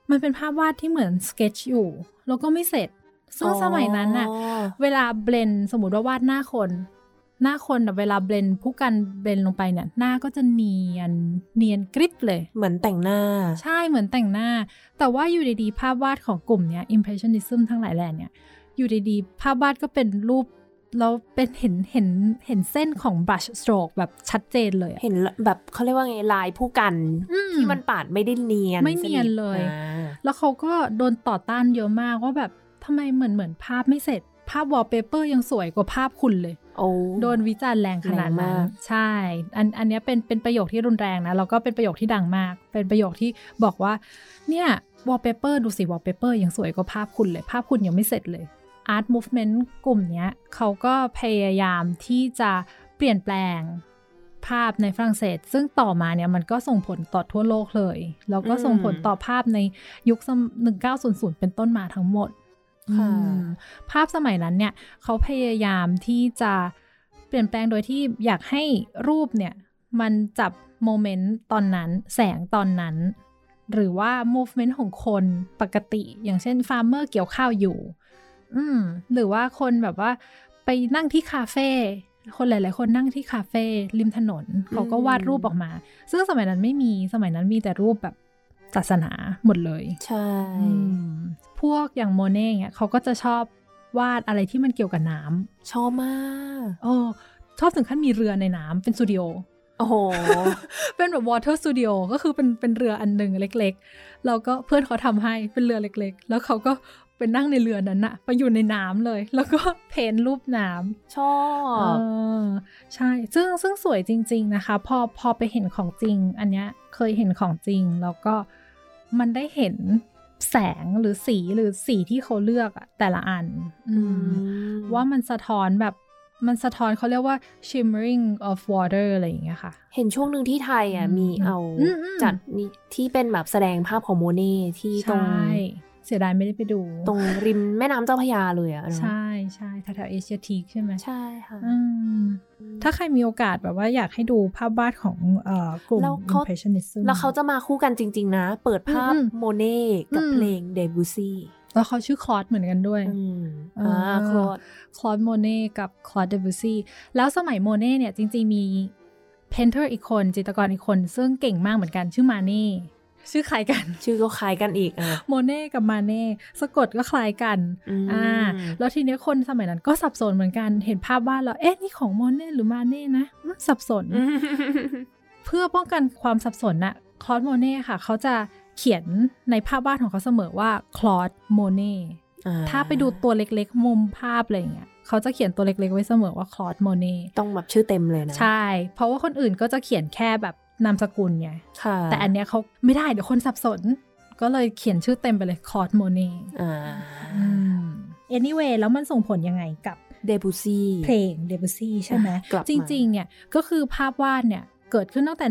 มันเป็นภาพวาดที่เหมือนสเกจอยู่ แล้วก็ไม่เสร็จ ซึ่งสมัยนั้นน่ะอ๋อเวลา blend สมมติว่าวาดหน้าคน หน้าคนอะเวลา blend พู่กัน blend ลงไปเนี่ย หน้าก็จะเนียนเนียนกริบเลย เหมือนแต่งหน้า ใช่เหมือนแต่งหน้า แต่ว่าอยู่ดีๆภาพวาดของกลุ่มเนี้ย impressionism ทั้งหลายแหล่เนี่ยอยู่ดีๆ ภาพวาดก็เป็นรูป แล้วเป็นเห็นเห็นเห็นเส้นของ brush stroke แบบชัดเจนเลยอะเห็นแบบเขาเรียกว่าไงลายพู่กันอืที่มันปาดไม่ได้เนียน ไม่เนียนเลยสนิทอ่าแล้วเขาก็โดนต่อต้านเยอะมากว่าแบบทำไมเหมือนเหมือนภาพไม่เสร็จ ภาพวอลเปเปอร์ยังสวยกว่าภาพคุณเลยโอ้โดนวิจารณ์แรงขนาดนั้นแรงมานกใช่ อันอันเนี้ยเป็นเป็นประโยคที่รุนแรงนะแล้วก็เป็นประโยคที่ดังมาก เป็นประโยคที่บอกว่า เนี่ยวอลเปเปอร์ดูสิวอลเปเปอร์ยังสวยกว่าภาพคุณเลย ภาพคุณยังไม่เสร็จเลย art movement กลุ่มเนี้ยเขาก็พยายามที่จะเปลี่ยนแปลงภาพในฝรั่งเศส ซึ่งต่อมาเนี่ยมันก็ส่งผลต่อทั่วโลกเลย แล้วก็ส่งผลต่อภาพในยุค 1900 เป็นต้นมาทั้งหมดค่ะอืมภาพสมัยนั้นเนี่ยเขาพยายามที่จะเปลี่ยนแปลงโดยที่อยากให้รูปเนี่ย มันจับโมเมนต์ตอนนั้น แสงตอนนั้น หรือว่า movement ของคนปกติ อย่างเช่นฟาร์มเมอร์เกี่ยวข้าวอยู่ อืมหรือว่าคนแบบว่า ไปนั่งที่คาเฟ่คนหลาย ๆ คนนั่งที่คาเฟ่ริมถนน เขาก็วาดรูปออกมา ซึ่งสมัยนั้นไม่มีสมัยนั้นมีแต่รูปแบบศาสนาหมดเลย ใช่อืมพวกอย่างโมเน่เนี่ยเขาก็จะชอบวาดอะไรที่มันเกี่ยวกับน้ำชอบมากโอ้ชอบถึงขั้นมีเรือในน้ำเป็นสตูดิโอโอ้โห เป็นแบบ water studio ก็คือเป็นเป็นเรืออันหนึ่งเล็ก ๆ แล้วก็เพื่อนเขาทำให้เป็นเรือเล็ก ๆ แล้วเขาก็ เป็นนั่งในเรือนั้นอะไปอยู่ในน้ำเลย แล้วก็เพ้นรูปน้ำชอบเออใช่ ซึ่งซึ่งสวยจริง ๆนะคะ พอพอไปเห็นของจริง อันเนี้ยเคยเห็นของจริง แล้วก็มันได้เห็นแสงหรือสีหรือสีที่เขาเลือกอะแต่ละอันอืมว่ามันสะท้อนแบบมันสะท้อนเขาเรียกว่า shimmering of water อะไรอย่างเงี้ยค่ะ เห็นช่วงหนึ่งที่ไทยอะอืมมีเอาอืมอืมจัดนี่ที่เป็นแบบแสดงภาพของโมเน่ที่ตรงใช่ เสียดายไม่ได้ไปดู ตรงริมแม่น้ำเจ้าพระยาเลยอะเนอะใช่ใช่แถวๆเอเชียทีกใช่ไหมใช่ค่ะอืมถ้าใครมีโอกาสแบบว่าอยากให้ดูภาพวาดของเอ่อกลุ่มแล้วเขา impressionism แล้วเขาจะมาคู่กันจริง ๆ นะ เปิดภาพอืมโมเน่กับอืมเพลงเดบูซี่แล้วเขาชื่อโคลดเหมือนกันด้วยอืมเอออ่อ่าโคลดโคลดโมเน่กับโคลดเดบูซีแล้วสมัยโมเน่เนี่ยจริง ๆ มีpainter อีกคน จิตรกรอีกคน ซึ่งเก่งมากเหมือนกันชื่อมาเน่ ชื่อคล้ายกัน ชื่อก็คล้ายกันอีกอะโมเน่กับมาเน่สะกดก็คล้ายกันอืมอ่าแล้วทีเนี้ยคนสมัยนั้นก็สับสนเหมือนกันเห็นภาพวาดแล้วเอ๊ะนี่ของโมเน่หรือมาเน่นะอืมสับสนอืมเพื่อป้องกันความสับสนน่ะโคลดโมเน่ค่ะ เขาจะเขียนในภาพวาดของเขาเสมอว่าโคลดโมเน่อ่ถ้าไปดูตัวเล็กๆ มุมภาพอะไรอย่างเงี้ยเขาจะเขียนตัวเล็กๆ ไว้เสมอว่าโคลดโมเน่ต้องแบบชื่อเต็มเลยนะ ใช่ เพราะว่าคนอื่นก็จะเขียนแค่แบบ นามสกุลไงค่ะแต่อันเนี้ยเขาไม่ได้เดี๋ยวคนสับสน ก็เลยเขียนชื่อเต็มไปเลยคลอสโมเน่อ่าอืม anyway แล้วมันส่งผลยังไงกับเดบูซี่เพลงเดบุซี่ใช่ไหมกลับมาจริง ๆ เนี่ย ก็คือภาพวาดเนี่ยเกิดขึ้นตั้งแต่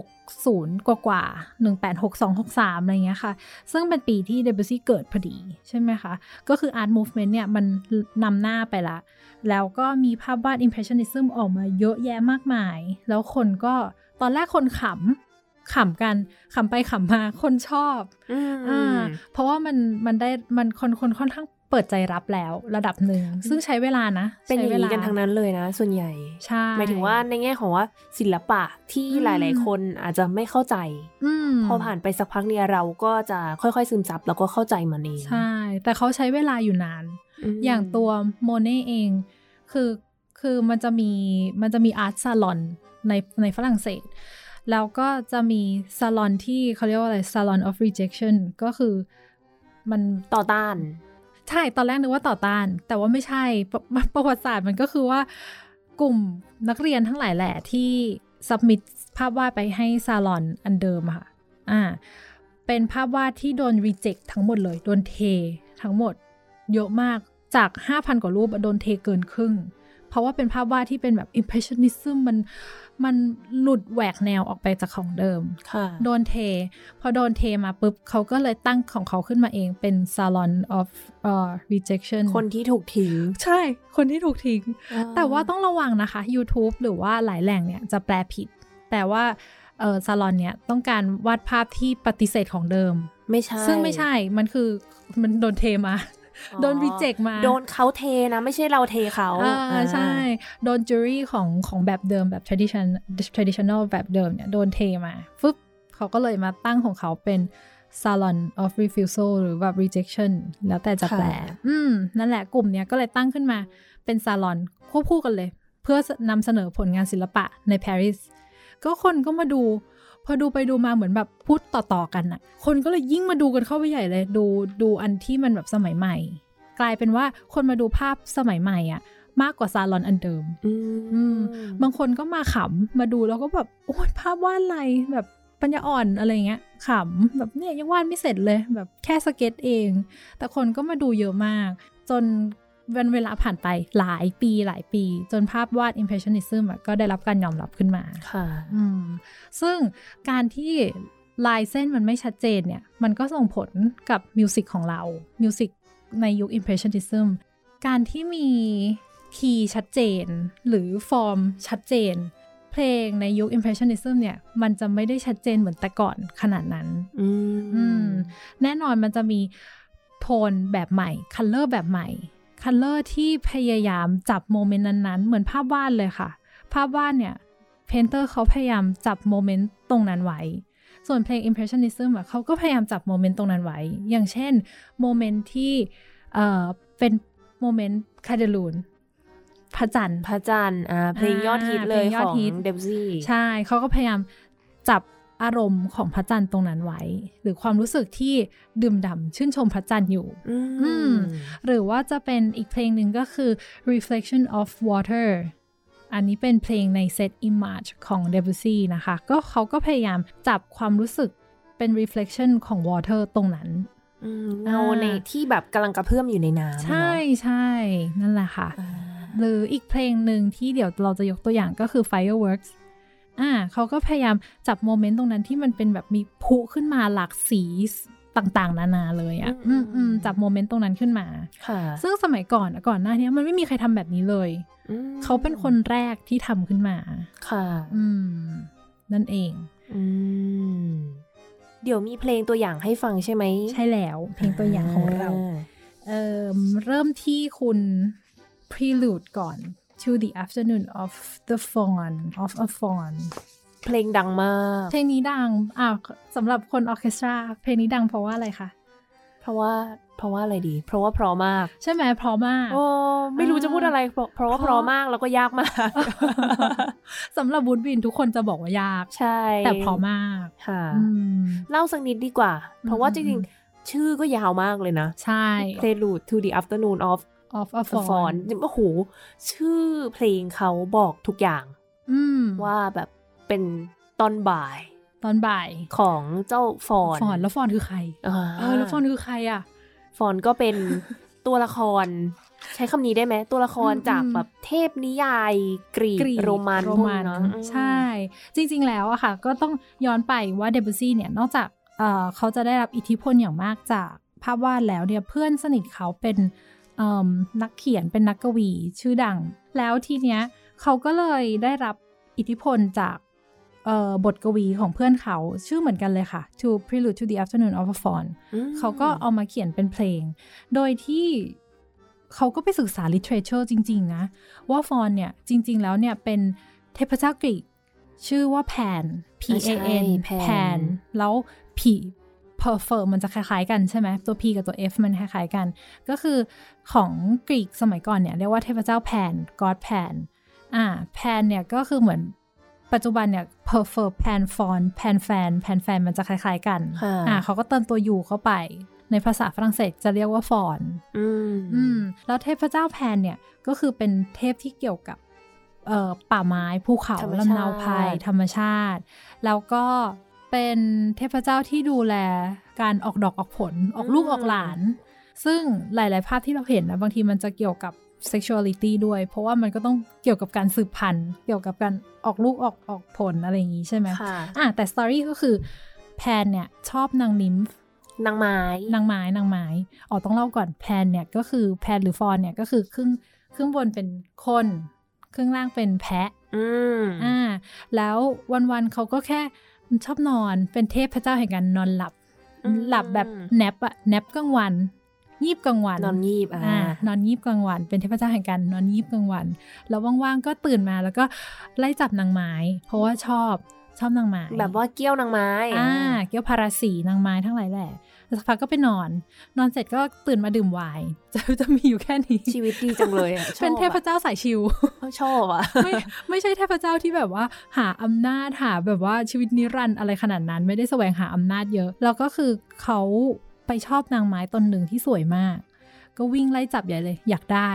1860 กว่ากว่าๆ186263 อะไรเงี้ยค่ะ ซึ่งเป็นปีที่เดบุซี่เกิดพอดีใช่ไหมคะ ก็คือ Art Movement เนี่ย มันนำหน้าไปละ แล้วก็มีภาพวาด Impressionism ออกมาเยอะแยะมากมาย แล้วคนก็ ตอนแรกคนขำขำกันขำไปขำมาคนชอบอืมอ่าเพราะว่ามันมันได้มันคนคนค่อนข้างเปิดใจรับแล้วระดับหนึ่งซึ่งใช้เวลานะ เป็นอย่างใช้นี้วลกันทั้งนั้นเลยนะ ส่วนใหญ่ใช่หมายถึงว่าในแง่ของว่าศิลปะที่อืมหลาย ๆ คนอาจจะไม่เข้าใจอืมพอผ่านไปสักพักเนี่ยเราก็จะค่อย ๆ ซึมซับแล้วก็เข้าใจมันเองใช่ แต่เขาใช้เวลาอยู่นานมอย่างตัวโมเน่เอง คือคือมันจะมีมันจะมีอาร์ตซาลอน ในในฝรั่งเศส แล้วก็จะมีซาลอนที่เขาเรียกว่าอะไรซาลอน of rejection ก็คือมันต่อต้าน ใช่ ตอนแรกนึกว่าต่อต้าน แต่ว่าไม่ใช่ปประประวัติศาสตร์มันก็คือว่ากลุ่มนักเรียนทั้งหลายแหละที่สับมิดภาพวาดไปให้ซาลอนอันเดิมอะค่ะ อ่า เป็นภาพวาดที่โดนรีเจ็คทั้งหมดเลย โดนเททั้งหมด เยอะมาก จาก 5,000 กว่ารูปอะโดนเทเกินครึ่ง เพราะว่าเป็นภาพวาดที่เป็นแบบ impressionism มัน มันหลุดแหวกแนวออกไปจากของเดิมค่ะโดนเท พอโดนเทมาปุ๊บเขาก็เลยตั้งของเขาขึ้นมาเองเป็น salon of uh, rejection คนที่ถูกทิ้ง ใช่ คนที่ถูกทิ้ง แต่ว่าต้องระวังนะคะ YouTube หรือว่าหลายแหล่งเนี่ยจะแปลผิด แต่ว่าเออซาลอนเนี่ยต้องการวาดภาพที่ปฏิเสธของเดิม ไม่ใช่ ซึ่งไม่ใช่ มันคือมันโดนเทมาอ๋อ โดนรีเจ็คมา โดนเขาเทนะไม่ใช่เราเทเขาอ่าอ่าใช่ โดนจูรี่ของของแบบเดิมแบบ tradition traditional แบบเดิมเนี่ยโดนเทมาฟึบเขาก็เลยมาตั้งของเขาเป็น salon of refusal หรือแบบ rejection แล้วแต่จะแปล อืม นั่นแหละกลุ่มเนี้ยก็เลยตั้งขึ้นมาเป็นซาลอนควบคู่กันเลย เพื่อนำเสนอผลงานศิลปะในปารีสก็คนก็มาดู พอดูไปดูมาเหมือนแบบพูดต่อๆกันน่ะคนก็เลยยิ่งมาดูกันเข้าไปใหญ่เลยดูดูอันที่มันแบบสมัยใหม่ กลายเป็นว่าคนมาดูภาพสมัยใหม่อะมากกว่าซาลอนอันเดิมอืมอืมบางคนก็มาขำมาดูแล้วก็แบบโอ้ยภาพวาดอะไรแบบปัญญาอ่อนอะไรเงี้ยขำแบบเนี่ยยังวาดไม่เสร็จเลยแบบแค่สเก็ตเอง แต่คนก็มาดูเยอะมาก จน วันเวลาผ่านไปหลายปีหลายปี จนภาพวาด Impressionism อะก็ได้รับการยอมรับขึ้นมาค่ะอืมซึ่งการที่ลายเส้นมันไม่ชัดเจนเนี่ย มันก็ส่งผลกับมิวสิกของเรา มิวสิกในยุค Impressionism การที่มีคีย์ชัดเจน หรือฟอร์มชัดเจน เพลงในยุค Impressionism เนี่ย มันจะไม่ได้ชัดเจนเหมือนแต่ก่อนขนาดนั้น อือืมมแน่นอนมันจะมีโทนแบบใหม่ color แบบใหม่ color ที่พยายามจับ moment นั้นๆ เหมือนภาพวาดเลยค่ะ ภาพวาดเนี่ย painter เขาพยายามจับ moment ตรงนั้นไว้ ส่วนเพลง Impressionism อะเขาก็พยายามจับ moment ตรงนั้นไว้ อย่างเช่น moment ที่เอ่อเป็น moment Clair de lune พระจันทร์พระจันทร์อ่าเพลงยอดฮิตเลยเพลงยอดฮิตของ Debussy ใช่เขาก็พยายามจับ อารมณ์ของพระจันทร์ตรงนั้นไว้ หรือความรู้สึกที่ดื่มด่ำชื่นชมพระจันทร์อยู่อือืมมหรือว่าจะเป็นอีกเพลงหนึ่งก็คือ reflection of water อันนี้เป็นเพลงใน set image ของ Debussy นะคะ ก็เขาก็พยายามจับความรู้สึกเป็น reflection ของ water ตรงนั้นอืมเงาในที่แบบกำลังกระเพื่อมอยู่ในน้ำใช่ใช่นั่นแหละค่ะเนอะหรืออีกเพลงหนึ่งที่เดี๋ยวเราจะยกตัวอย่างก็คือ fireworks อ่าเขาก็พยายามจับโมเมนต์ตรงนั้นที่มันเป็นแบบมีพุขึ้นมาหลากสีต่างๆ นานาเลยอะ่ะอืมอืมจับโมเมนต์ตรงนั้นขึ้นมา ค่ะ ซึ่งสมัยก่อนอะก่อนหน้านี้มันไม่มีใครทำแบบนี้เลยอืมเขาเป็นคนแรกที่ทำขึ้นมา ค่ะ อืม นั่นเอง อืม เดี๋ยวมีเพลงตัวอย่างให้ฟังใช่ไหม ใช่แล้ว เพลงตัวอย่างของเรา เอ่อเริ่มที่คุณ prelude ก่อน to the afternoon of the fawn of a fawn เพลงดังมาก เพลงนี้ดังอ่าสำหรับคนออร์เคสตรา เพลงนี้ดังเพราะว่าอะไรคะ เพราะว่าเพราะว่าอะไรดี เพราะว่าเพราะมาก ใช่ไหมเพราะมากโอ้ไม่รู้จะพูดอะไร เพราะเพราะว่าเพเพราะราะมากแล้วก็ยากมากสำหรับบูดวินทุกคนจะบอกว่ายาก ใช่ แต่เพราะมากค่ะอืมเล่าสักนิดดีกว่า เพราะว่าอืมจริงๆ ชื่อก็ยาวมากเลยนะ ใช่ Prelude to the Afternoon of of a a fawn Fawn โอ้โหชื่อเพลงเขาบอกทุกอย่างอืมว่าแบบเป็นตอนบ่าย ตอนบ่ายของเจ้าฟอนฟอนแล้วฟอนคือใครอ่าเออแล้วฟอนคือใครอะ ฟอนก็เป็นตัวละคร ใช้คำนี้ได้ไหม ตัวละครอืมจากอืมแบบเทพนิยายกรีกกรีกโรมันโรพวกมันเนาะใช่ จริง ๆ แล้วอะค่ะ ก็ต้องย้อนไปว่าเดบิวซี่เนี่ยนอกจากเอ่อเขาจะได้รับอิทธิพลอย่างมากจากภาพวาดแล้วเนี่ยเพื่อนสนิทเขาเป็นเอิ่ม นักเขียนเป็นนักกวีชื่อดัง แล้วทีเนี้ยเขาก็เลยได้รับอิทธิพลจากเอ่อบทกวีของเพื่อนเขาชื่อเหมือนกันเลยค่ะ To Prelude to the Afternoon of a Fawn อืมเขาก็เอามาเขียนเป็นเพลง โดยที่เขาก็ไปศึกษา literature จริง ๆ นะ ว่าฟอนเนี่ย จริง ๆ แล้วเนี่ย เป็นเทพเจ้ากรีก ชื่อว่าแพน P ใช่ A N แพนแพน แล้ว P p e r f e r มันจะคล้ายๆกันใช่ไหมตัว P กับตัว F มันคล้ายๆกัน ก็คือของกรีกสมัยก่อนเนี่ยเรียกว่าเทพเจ้าแพน God แพนอ่าแพนเนี่ยก็คือเหมือนปัจจุบันเนี่ย p e r f e r แพนฟอนแพนแฟนแพนแฟนมันจะคล้าย ๆ กันค่ะอ่าเขาก็เติมตัว U เข้าไป ในภาษาฝรั่งเศสจะเรียกว่าฟอนอืมอืมแล้วเทพเจ้าแพนเนี่ยก็คือเป็นเทพที่เกี่ยวกับเอ่อป่าไม้ภูเขาธรรมชาติลำนาวไพรธรรมชาติ แล้วก็ เป็นเทพเจ้าที่ดูแลการออกดอกออกผลออกลูกออกหลาน ซึ่งหลาย ๆ ภาพที่เราเห็นนะบางทีมันจะเกี่ยวกับ sexuality ด้วย เพราะว่ามันก็ต้องเกี่ยวกับการสืบพันธุ์ เกี่ยวกับการออกลูกออกออกผลอะไรอย่างนี้ใช่ไหมค่ะอะแต่สตอรี่ก็คือแพนเนี่ยชอบนางนิมฟ์นางไม้นางไม้นางไม้อ๋อต้องเล่าก่อนแพนเนี่ยก็คือแพนหรือฟอนเนี่ยก็คือครึ่งครึ่งบนเป็นคนครึ่งล่างเป็นแพะอืมอ่าแล้ววันๆเขาก็แค่ ชอบนอนเป็นเทพเจ้าแห่งการนอนหลับ หลับแบบแนปอะแนปกลางวันยีบกลางวัน นอนงีบอ่าอ่านอนยีบกลางวัน เป็นเทพเจ้าแห่งการนอนยีบกลางวัน แล้วว่างๆก็ตื่นมาแล้วก็ไล่จับนางไม้ เพราะว่าชอบชอบนางไม้แบบว่าเกี้ยวนางไม้อ่าเกี่ยวพาราสีนางไม้ทั้งหลายแหละแล้ว สักพักก็ไปนอน นอนเสร็จก็ตื่นมาดื่มไวน์จะจะมีอยู่แค่นี้ ชีวิตดีจังเลยอะชอบเป็นเทพอะเจ้าสายชิวชอบอะไม่ไม่ใช่เทพเจ้าที่แบบว่า หาอำนาจหาแบบว่าชีวิตนิรันดร์อะไรขนาดนั้น ไม่ได้แสวงหาอำนาจเยอะ แล้วก็คือเขาไปชอบนางไม้ตนหนึ่งที่สวยมาก ก็วิ่งไล่จับใหญ่เลย อยากได้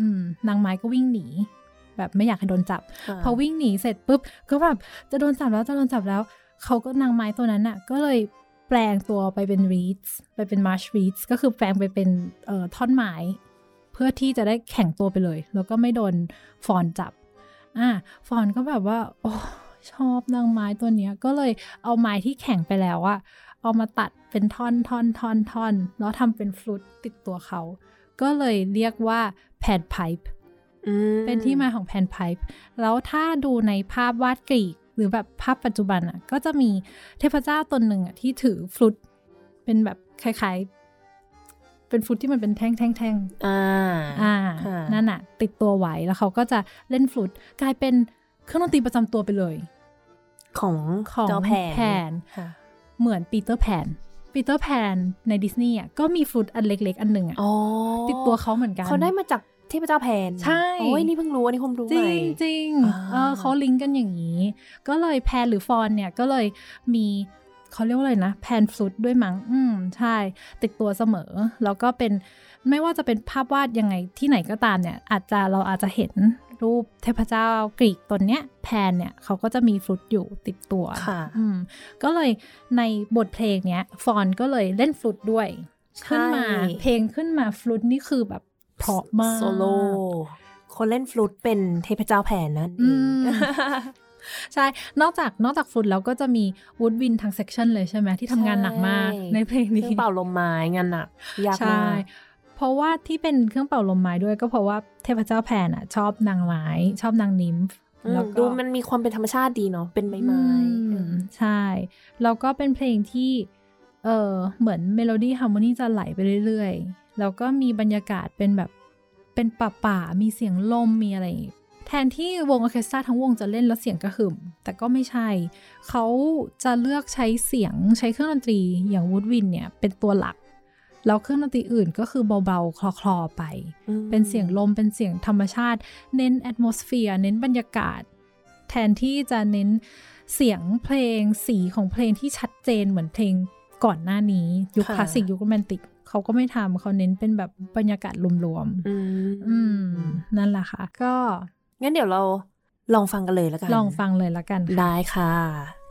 อืม นางไม้ก็วิ่งหนีแบบไม่อยากให้โดนจับ พอวิ่งหนีเสร็จปุ๊บ ก็แบบจะโดนจับแล้วจะโดนจับแล้ว เขาก็นางไม้ตัวนั้นน่ะ ก็เลย แปลงตัวไปเป็น reeds ไปเป็น marsh reeds ก็คือแปลงไปเป็นเอ่อท่อนไม้เพื่อที่จะได้แข็งตัวไปเลย แล้วก็ไม่โดน Faun จับอะ Faun ก็แบบว่า โอ้ชอบนางไม้ตัวเนี้ย ก็เลยเอาไม้ที่แข็งไปแล้วอะเอามาตัดเป็นท่อนท่อนท่อนท่อนแล้วทำเป็นฟลุตติดตัวเขา ก็เลยเรียกว่าแผ่นไพป์อืมเป็นที่มาของแผ่นไพป์แล้วถ้าดูในภาพวาดกรีก หรือแบบภาพปัจจุบันอะก็จะมีเทพเจ้าตนหนึ่งอะที่ถือฟลุตเป็นแบบคล้ายๆ เป็นฟลุตที่มันเป็นแท่งแท่งแท่งอ่าอ่าค่ะนั่นอะ ติดตัวไว้แล้วเขาก็จะเล่นฟลุตกลายเป็นเครื่องดนตรีประจำตัวไปเลย ของของเจ้าแผนแผนค่ะเหมือนปีเตอร์แพนปีเตอร์แพนในดิสนีย์อะก็มีฟลุตอันเล็ก ๆ อันหนึ่งอะอ๋อติดตัวเขาเหมือนกันเขาได้มาจากเทพเจ้าแพนใช่โอ้ยนี่เพิ่งรู้อันนี้ผมรู้จใหริม่งจริอ่าเออเขาลิงก์กันอย่างนี้ ก็เลยแพนหรือ Faun เนี่ยก็เลยมีเขาเรียกว่าอะไรนะ pan flute ด้วยมั้งอืมใช่ ติดตัวเสมอ แล้วก็เป็นไม่ว่าจะเป็นภาพวาดยังไงที่ไหนก็ตามเนี่ย อาจจะเราอาจจะเห็นรูปเทพเจ้ากรีกตนเนี้ยแพนเนี่ยเขาก็จะมีฟลุตอยู่ติดตัวค่ะอืมก็เลยในบทเพลงเนี้ย Faun ก็เลยเล่นฟลุตด้วยใช่ขึ้นมาเพลงขึ้นมาฟลุตนี่คือแบบ เพราะมากโซโล่คนเล่นฟลุตเป็นเทพเจ้าแพนนั่นเออืมใช่ นอกจากนอกจากฟลุตแล้วก็จะมี woodwind ทั้ง section เลยใช่ไหมที่ทำงานหนักมากใช่ในเพลงนี้เครื่องเป่าลมไม้งานหนักยากใช่มากเพราะว่าที่เป็นเครื่องเป่าลมไม้ด้วยก็เพราะว่าเทพเจ้าแพนอะ ชอบนางไม้ชอบนาง nymphอืมแล้วก็ดูมันมีความเป็นธรรมชาติดีเนาะเป็นใบไม้อืมใช่ แล้วก็เป็นเพลงที่เออเหมือน melody harmony จะไหลไปเรื่อยๆ แล้วก็มีบรรยากาศเป็นแบบเป็นป่าป่าๆมีเสียงลมมีอะไร แทนที่วงออร์เคสตราทั้งวงจะเล่นแล้วเสียงกระหึ่ม แต่ก็ไม่ใช่ เขาจะเลือกใช้เสียงใช้เครื่องดนตรีอย่าง woodwind เนี่ยเป็นตัวหลัก แล้วเครื่องดนตรีอื่นก็คือเบาๆ คลอๆไปอืมเป็นเสียงลมเป็นเสียงธรรมชาติ เน้น atmosphere เน้นบรรยากาศ แทนที่จะเน้นเสียงเพลงสีของเพลงที่ชัดเจนเหมือนเพลงก่อนหน้านี้ ยุคค่ะคลาสสิกยุคโรแมนติก เขาก็ไม่ทำเขาเน้นเป็นแบบบรรยากาศรวมอืมๆอืม นั่นแหละค่ะ ก็งั้นเดี๋ยวเราลองฟังกันเลยแล้วกัน ลองฟังเลยละกันค่ะ ได้ค่ะ「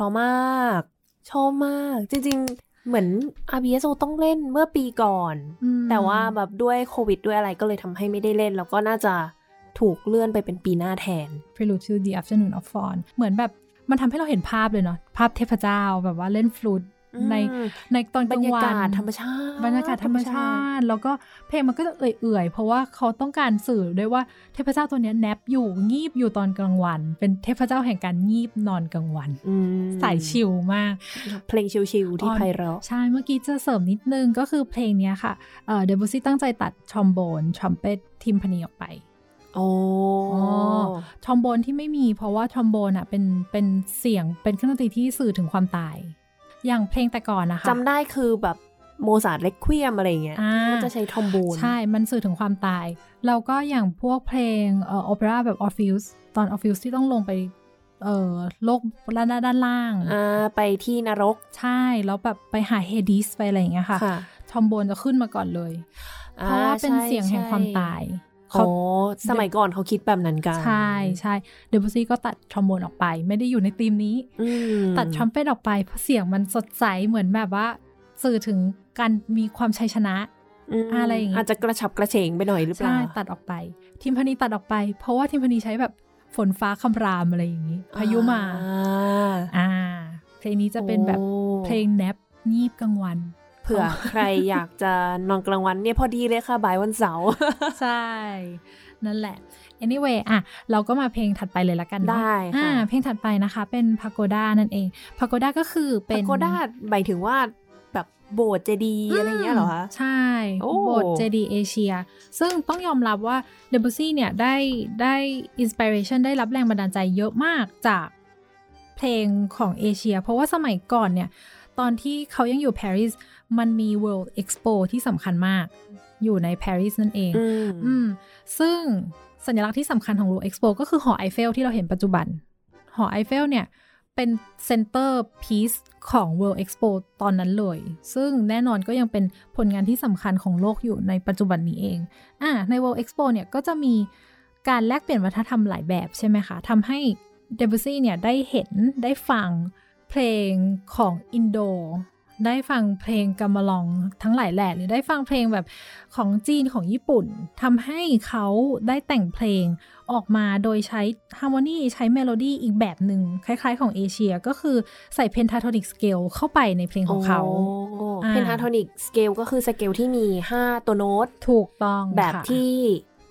ราะมาก ชอบมาก จริง ๆ เหมือน RBSO ต้องเล่นเมื่อปีก่อนอืมแต่ว่าแบบด้วยโควิดด้วยอะไรก็เลยทำให้ไม่ได้เล่น แล้วก็น่าจะถูกเลื่อนไปเป็นปีหน้าแทน Prelude to the Afternoon of Fawn เหมือนแบบมันทำให้เราเห็นภาพเลยเนาะภาพเทพเจ้าแบบว่าเล่นฟลูตอืม ในในตอนกบรลางรยาวันกาศธรรมชาติบรรยากาศธรรมชาติ แล้วก็เพลงมันก็จะเอื่อยๆ เพราะว่าเขาต้องการสื่อด้วยว่าเทพเจ้าตัวเนี้ยแนบอยู่งีบอยู่ตอนกลางวัน เป็นเทพเจ้าแห่งการงีบนอนกลางวันอืใสๆ chill มาก เพลง chill ๆที่ไพเราะใช่เมื่อกี้จะเสริมนิดนึงก็คือเพลงเนี้ยค่ะ Debussy ตั้งใจตัดทรอมโบนทรัมเป็ตทิมพานีออกไปโอ้ทรอมโบนที่ไม่มีเพราะว่าทรอมโบนอะเป็นเป็นเสียงเป็นเครื่องดนตรีที่สื่อถึงความตาย อย่างเพลงแต่ก่อนนะคะจำได้คือแบบโมซาร์ท Re quiem อะไรเงี้ยอ่าก็จะใช้ทรอมโบนใช่ มันสื่อถึงความตายแล้วก็อย่างพวกเพลงเอ่อโอเปร่าแบบ Orpheusตอน Orpheus ที่ต้องลงไปเอ่อโลกด้านด้านล่างอ่าไปที่นรกใช่ แล้วแบบไปหา Hades ไปอะไรอย่างเงี้ยค่ะค่ะทรอมโบนจะขึ้นมาก่อนเลย เพราะว่าเป็นเสียงแห่งความตาย โอ้สมัยก่อนเขาคิดแบบนั้นกัน ใช่ใชใช่ Debussy ก็ตัดทรอมโบนออกไป ไม่ได้อยู่ในธีมนี้อืมตัดทรัมเป็ตออกไปเพราะเสียงมันสดใสเหมือนแบบว่า สื่อถึงการมีความชัยชนะอะไรอย่างงี้อาจจะะกระฉับกระเฉงไปหน่อยหรือเปล่า ใช่ ตัดออกไป ทีมพานีตัดออกไป เพราะว่าทีมพานีใช้แบบฝนฟ้าคำรามอะไรอย่างนี้ พายุมาอ่าอ่าเพลงนี้จะเป็นแบบโอ้เพลงแนบงีบกลางวันเผื่อใครอยากจะนอนกลางวันเนี่ยพอดีเลยค่ะบ่ายวันเสาร์ใช่ นั่นแหละ anyway อะ เราก็มาเพลงถัดไปเลยละกันเนอะได้ค่ะอ่าเพลงถัดไปนะคะ เป็น Pagoda นั่นเอง Pagoda ก็คือเป็นพาโกด้าหมายถึงว่าแบบโบสถ์เจดีย์อะไรอย่างเงี้ยเหรอคะใช่โอ้โบสถ์เจดีเอเชีย ซึ่งต้องยอมรับว่า Debussy เนี่ยได้ได้ inspiration ได้รับแรงบันดาลใจเยอะมากจากเพลงของเอเชีย เพราะว่าสมัยก่อนเนี่ย ตอนที่เขายังอยู่ปารีสมันมี World Expo ที่สำคัญมาก อยู่ในปารีสนั่นเองอืมอืมซึ่งสัญลักษณ์ที่สำคัญของ World Expo ก็คือหอไอเฟลที่เราเห็นปัจจุบัน หอไอเฟลเนี่ย เป็น centerpiece ของ World Expo ตอนนั้นเลย ซึ่งแน่นอนก็ยังเป็นผลงานที่สำคัญของโลกอยู่ในปัจจุบันนี้เองอ่าใน World Expo เนี่ยก็จะมีการแลกเปลี่ยนวัฒนธรรมหลายแบบใช่ไหมคะทำให้ Debussy เนี่ยได้เห็นได้ฟัง เพลงของอินโด ได้ฟังเพลงกาเมลันทั้งหลายแหล่หรือได้ฟังเพลงแบบของจีนของญี่ปุ่นทำให้เขาได้แต่งเพลงออกมาโดยใช้ harmony ใช้เมโลดี้อีกแบบหนึ่งคล้ายๆของเอเชียก็คือใส่ pentatonic scale เข้าไปในเพลงของเขาอ่า pentatonic scale ก็คือสเกลที่มี 5 ตัวโน้ตถูกต้องแบบค่ะที่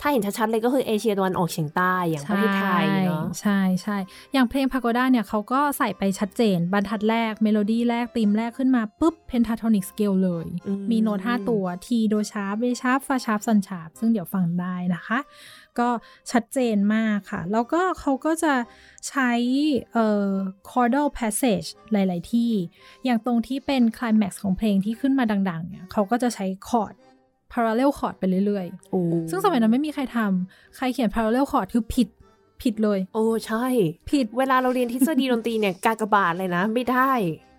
ถ้าเห็นชัดๆเลยก็คือเอเชียตะวันออกเฉียงใต้อย่างประเทศไทยเนาะใช่ใช่อย่างเพลง Pagoda เนี่ยเขาก็ใส่ไปชัดเจน บรรทัดแรกเมโลดี้แรกตีมแรกขึ้นมาปุ๊บ pentatonic scale เลยอืมมีโน้ต5ตัว T โดชาร์ปเบชาร์ปฟาชาร์ปซันชาร์ปซึ่งเดี๋ยวฟังได้นะคะ ก็ชัดเจนมากค่ะ แล้วก็เขาก็จะใช้เอ่อ chordal passage หลาย ๆ ที่ อย่างตรงที่เป็น climax ของเพลงที่ขึ้นมาดัง ๆ เนี่ยเขาก็จะใช้คอร์ด parallel chord ไปเรื่อยๆโอ้ซึ่งสมัยนั้นไม่มีใครทำ ใครเขียน parallel chord คือผิด ผิดเลย โอ้ ใช่ ผิด เวลาเราเรียนทฤษฎีดนตรีเนี่ย กากบาทเลยนะ ไม่ได้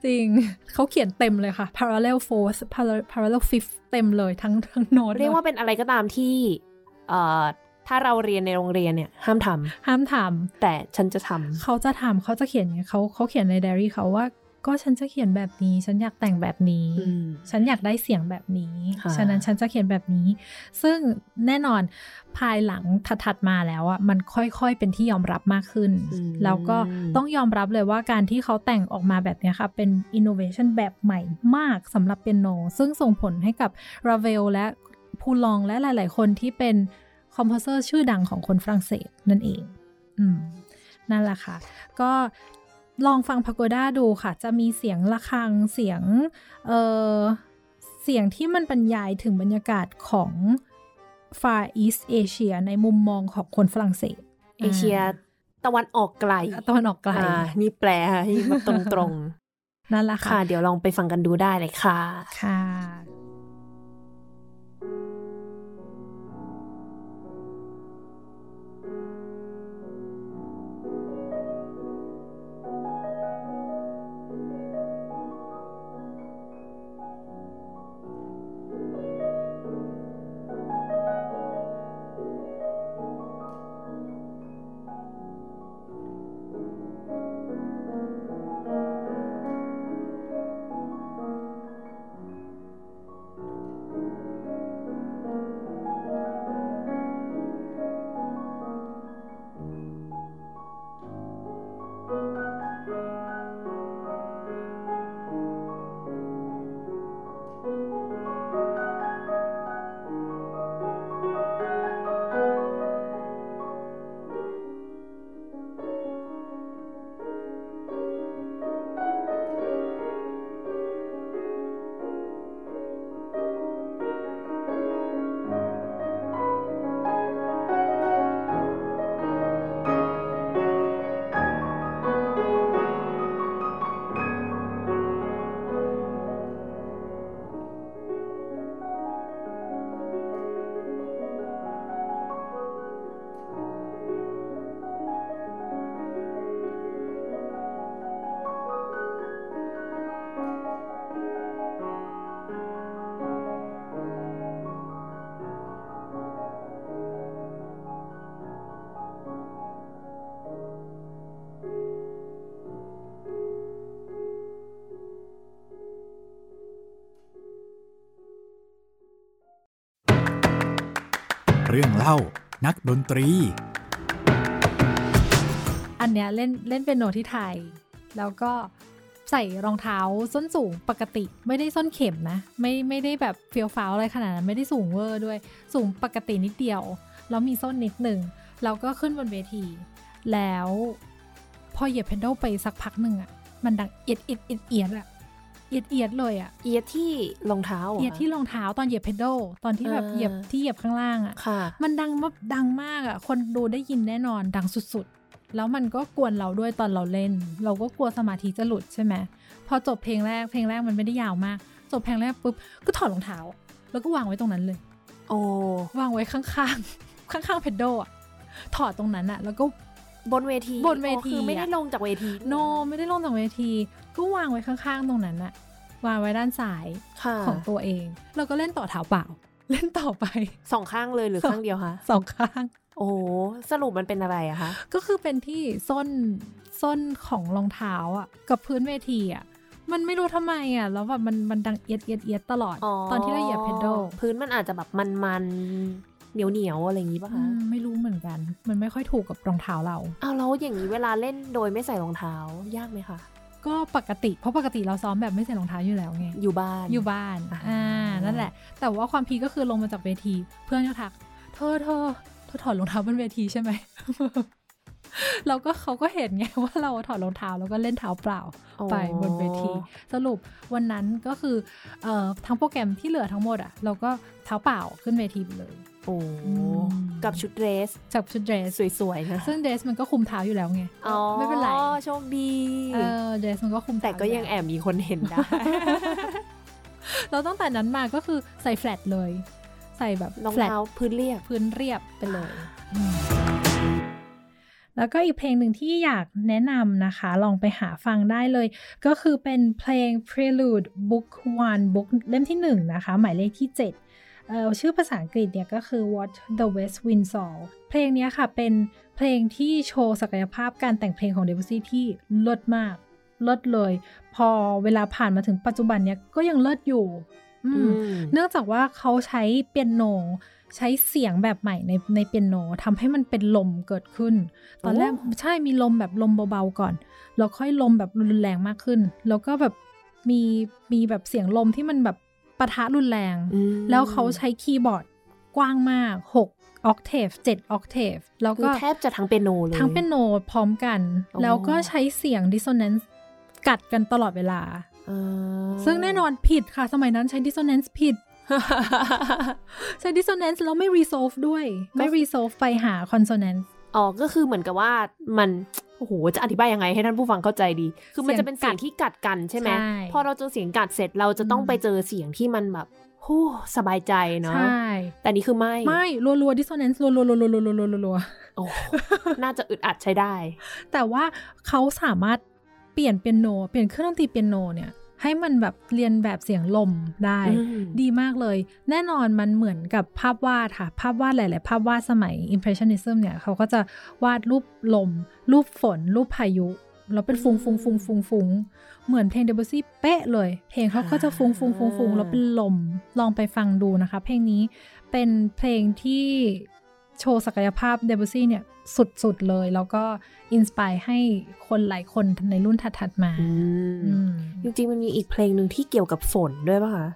จริง เขาเขียนเต็มเลยค่ะ parallel fourth parallel parallel fifth เต็มเลยทั้งทั้งโน้ต เรียกว่าเป็นอะไรก็ตามที่ เอ่อ ถ้าเราเรียนในโรงเรียนเนี่ย ห้ามทำห้ามทแต่ฉันจะทำเขาจะทำเขาจะเขียนไงเขาเขาเขียนในไดอารี่เขาว่า ก็ฉันจะเขียนแบบนี้ ฉันอยากแต่งแบบนี้ำอืมฉันอยากได้เสียงแบบนี้ค่ะฉะนั้นฉันจะเขียนแบบนี้ ซึ่งแน่นอนภายหลังถัดๆมาแล้วอะมันค่อยๆเป็นที่ยอมรับมากขึ้นอืมแล้วก็ต้องยอมรับเลยว่าการที่เขาแต่งออกมาแบบเนี้ยค่ะเป็น innovation แบบใหม่มากสำหรับเปียโน ซึ่งส่งผลให้กับราเวลและพูลองและหลาย ๆ คนที่เป็นคอมโพเซอร์ชื่อดังของคนฝรั่งเศสนั่นเอง อืมนั่นแหละค่ะ ก็ ลองฟังพ a โกด้าดูค่ะ จะมีเสียงะระฆังเสียงเออเสียงที่มันบรรยายถึงบรรยากาศของ Far East Asia ในมุมมองของคนฝรั่งเศส เอเชียตะวันออกไกลอ่าตะวันออกไกลอ่านี่แปลให้แบบตรงนั่นแหละๆค่ะค่ะ เดี๋ยวลองไปฟังกันดูได้เลยค่ะ ค่ะ เรื่องเล่านักดนตรี อันเนี้ยเล่นเล่นเป็นโนที่ไทย แล้วก็ใส่รองเท้าส้นสูงปกติไม่ได้ส้นเข็มนะ ไม่ไม่ได้แบบเฟี้ยวฟ้าวอะไรขนาดนั้นไม่ได้สูงเวอร์ด้วย สูงปกตินิดเดียว แล้วมีส้นนิดหนึ่งเราก็ขึ้นบนเวที แล้วพอเหยียบเพนดลไปสักพักหนึ่งอะมันดังเอียดเอียดเอียดเอียดอะ เอียดเอียดเลยอะเอียดที่รองเท้าหรเอียดที่รองเท้าตอนเหยียบเพนดลตอนที่แบบอ่าเหยียบที่เหยียบข้างล่างอะค่ะ มันดังแบบดังมากอะ่ะ คนดูได้ยินแน่นอนดังสุดๆ แล้วมันก็กวนเราด้วยตอนเราเล่น เราก็กลัวสมาธิจะหลุดใช่ไหมพอจบเพลงแรกเพลงแรกมันไม่ได้ยาวมาก จบเพลงแรกปุ๊บก็ถอดรองเท้า แล้วก็วางไว้ตรงนั้นเลย โอ้วางไว้ข้างๆข้างๆเพดโดอะถอดตรงนั้นอะแล้วก็บนเวทีบนเวทีอ๋อคือไม่ได้อะลงจากเวที โน ไม่ได้ลงจากเวที ก็วางไว้ข้างๆตรงนั้นอะวางไว้ด้านซ้ายค่ะของตัวเองแล้วก็เล่นต่อเท้าเปล่า เล่นต่อไปสองข้างเลยหรือสองข้างเดียวคะสองข้าง โอ้สรุปมันเป็นอะไรอะคะก็คือเป็นที่ส้นส้นของรองเท้าอะกับพื้นเวทีอะมันไม่รู้ทำไมอะ แล้วแบบมันมันดังเอียดเอียดเอียดตลอด ตอนที่เราเหยียบเพด a ลพื้นมันอาจจะแบบมันๆเหนียวเหนียวๆอะไรอย่างงี้ป่ะคะไม่รู้เหมือนกัน มันไม่ค่อยถูกกับรองเท้าเราอ้าวแล้วอย่างนี้เวลาเล่นโดยไม่ใส่รองเท้ายากไหมคะ ก็ปกติเพราะปกติเราซ้อมแบบไม่ใส่รองเท้าอยู่แล้วไงอยู่บ้านอยู่บ้านอ่าอ่านั่นแหละ แต่ว่าความพีคก็คือลงมาจากเวที เพื่อนก็ทักเธอเธอเธอถอดรองเท้าบนเวทีใช่ไหมเราก็เขาก็เห็นไงว่าเราถอดรองเท้าแล้วก็เล่นเท้าเปล่าไปบนเวที สรุปวันนั้นก็คือเอ่อทั้งโปรแกรมที่เหลือทั้งหมดอะเราก็เท้าเปล่าขึ้นเวทีไปเลย โอ้อืมกับชุดเดรสจากชุดเดรสสวยๆนะซึ่งเดรสมันก็คุมเท้าอยู่แล้วไงอ๋อไม่เป็นไรโชคดีเออเดรสมันก็คุมแต่เท้าก็ยังแอบมีคนเห็นได้เราตั้งแต่นั้นมาก็คือใส่แฟลตเลย ใส่แบบรองแฟลตเท้าพื้นเรียบพื้นเรียบไปเลยอืมแล้วก็อีกเพลงหนึ่งที่อยากแนะนำนะคะ ลองไปหาฟังได้เลย ก็คือเป็นเพลง Prelude Book 1 Book เล่มที่ 1 นะคะ หมายเลขที่7เอ่อ ชื่อภาษาอังกฤษเนี่ยก็คือ What the West Wind Saw เพลงเนี้ยค่ะเป็นเพลงที่โชว์ศักยภาพการแต่งเพลงของ Debussy ที่เลิศมากเลิศเลย พอเวลาผ่านมาถึงปัจจุบันเนี้ยก็ยังเลิศอยู่อืมเนื่องจากว่าเขาใช้เปียโนใช้เสียงแบบใหม่ในในเปียโนทำให้มันเป็นลมเกิดขึ้น ตอนแรกโอ้ใช่มีลมแบบลมเบาๆก่อน แล้วค่อยลมแบบรุนแรงมากขึ้น แล้วก็แบบมีมีแบบเสียงลมที่มันแบบ ปะทะรุนแรงอืมแล้วเขาใช้คีย์บอร์ดกว้างมาก 6 ออกเทฟ7ออกเทฟแล้วคือก็แทบจะทั้งเปียโนเลย ทั้งเป็นโนพร้อมกันโอ้แล้วก็ใช้เสียงดิสโซแนนซ์กัดกันตลอดเวลาอ่าซึ่งแน่นอนผิดค่ะ สมัยนั้นใช้ dissonance ผิด ใช้ dissonance แล้วไม่ resolve ด้วย ไม่ resolve ไปหา consonance อ๋อก็คือเหมือนกับว่ามัน โอ้โหจะอธิบายยังไงให้ท่านผู้ฟังเข้าใจดี คือมันจะเป็นเสียงที่กัดกันใช่ไหมใช่พอเราเจอเสียงกัดเสร็จเราจะต้องอืมไปเจอเสียงที่มันแบบฮู้สบายใจเนาะใช่แต่นี่คือไม่ ไม่รัวๆ dissonance รัวๆรัวๆรัวๆรัวๆรัวๆโอ้น่าจะอึดอัดใช้ได้ แต่ว่าเขาสามารถเปลี่ยนเปียโน เปลี่ยนเครื่องดนตรีเปียโนเนี่ย ให้มันแบบเรียนแบบเสียงลมได้อืมดีมากเลย แน่นอนมันเหมือนกับภาพวาดค่ะ ภาพวาดหลาย ๆ ภาพวาดสมัย Impressionism เนี่ยเขาก็จะวาดรูปลม รูปฝน รูปพายุแล้วเป็นฟุงฟุงฟุงฟุงฟุงเหมือนเพลงเดบุซี่เป๊ะเลย เพลงเขาก็จะฟุงฟุงฟุงฟุงแล้วเป็นลมลองไปฟังดูนะคะ เพลงนี้เป็นเพลงที่โชว์ศักยภาพเดบุซี่เนี่ย สุดๆเลย แล้วก็อินสปายให้คนหลายคนในรุ่นถัดๆมาอืมอืมจริงๆมันมีอีกเพลงหนึ่งที่เกี่ยวกับฝนด้วยป่ะคะ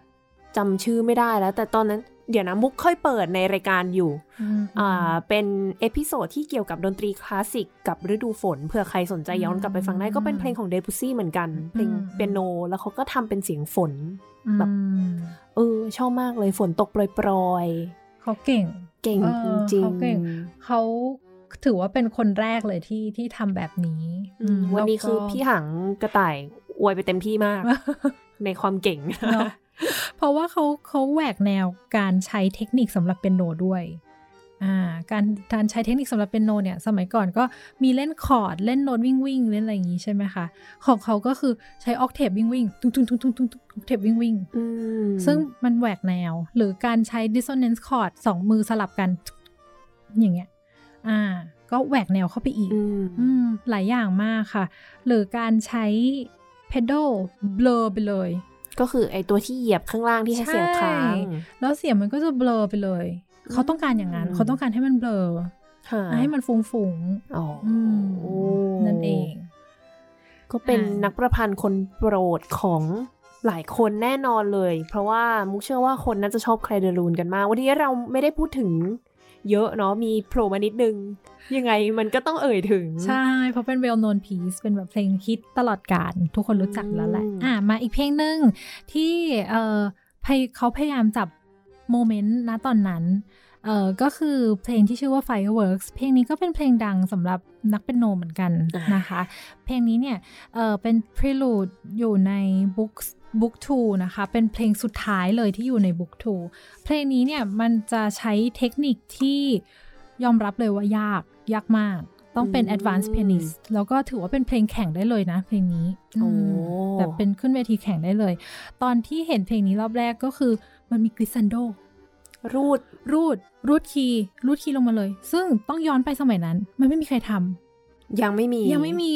จำชื่อไม่ได้แล้ว แต่ตอนนั้นเดี๋ยวนะมุกเคยเปิดในรายการอยู่อ่าเป็น episode ที่เกี่ยวกับดนตรีคลาสสิกกับฤดูฝนเผื่อใครสนใจย้อนกลับไปฟังได้ก็เป็นเพลงของ Debussy เหมือนกัน เพลงเปียโน แล้วเขาก็ทำเป็นเสียงฝนแบบอืมเออชอบมากเลยฝนตกโปรยเขาเก่งๆเก่งเออจริงเขาเก่งเขา ถือว่าเป็นคนแรกเลยที่ที่ทำแบบนี้อืมอืมวันนี้แล้วก็คือพี่หังกระต่ายอวยไปเต็มที่มาก ในความเก่งเนอะเพราะว่าเขาเขาแหวกแนวการใช้เทคนิคสำหรับเปียโนด้วยอ่าการการใช้เทคนิคสำหรับเปียโนเนี่ยสมัยก่อนก็มีเล่นคอร์ด เล่นโน้ตวิ่งวิ่งเล่นอะไรอย่างงี้ใช่ไหมคะ ของเขาก็คือใช้ octave วิ่งวิ่งตุ้งตุ้งตุ้งตุ้งตุ้งตุ้ง octave วิ่งวิ่งอืมซึ่งมันแหวกแนว หรือการใช้ dissonance chord สองมือสลับกัน อย่างเงี้ย อ่า ก็แหวกแนวเข้าไปอีกอืมอืม หลายอย่างมากค่ะ หรือการใช้ pedal blur ไปเลย ก็คือไอตัวที่เหยียบข้างล่างที่ให้เสียงค้างใช่แล้วเสียงมันก็จะ blur ไปเลย เขาต้องการอย่างนั้นอืมเขาต้องการให้มันเบลอค่ะให้มันฟุ้งฟุงอ๋อๆอืมโอ้นั่นเอง ก็เป็นอ่านันักประพันธ์คนโปรดของหลายคนแน่นอนเลย เพราะว่ามุกเชื่อว่าคนน่าจะชอบแคลเดรูนกันมาก วันนี้เราไม่ได้พูดถึง เยอะเนาะมีโผล่มานิดนึง ยังไงมันก็ต้องเอ่ยถึง ใช่ เพราะเป็น well known piece เป็นแบบเพลงฮิตตลอดกาลทุกคนรู้จักแล้วแหละอืมอะ มาอีกเพลงหนึ่งที่เออพยเขาพยายามจับโมเมนต์ณตอนนั้นเออก็คือเพลงที่ชื่อว่า Fireworks เพลงนี้ก็เป็นเพลงดังสำหรับนักเป็นโนเหมือนกันอ่านนะคะ เพลงนี้เนี่ยเออเป็น prelude อยู่ใน books book 2 นะคะ เป็นเพลงสุดท้ายเลยที่อยู่ใน book 2 เพลงนี้เนี่ยมันจะใช้เทคนิคที่ยอมรับเลยว่ายาก ยากมาก ต้องเป็นอืม advanced pianist แล้วก็ถือว่าเป็นเพลงแข่งได้เลยนะ เพลงนี้โอ้อืมแบบเป็นขึ้นเวทีแข่งได้เลย ตอนที่เห็นเพลงนี้รอบแรกก็คือมันมี glissando รูด รูด รูดคีย์รูดคีย์ลงมาเลย ซึ่งต้องย้อนไปสมัยนั้น มันไม่มีใครทำยังไม่มี ยังไม่มี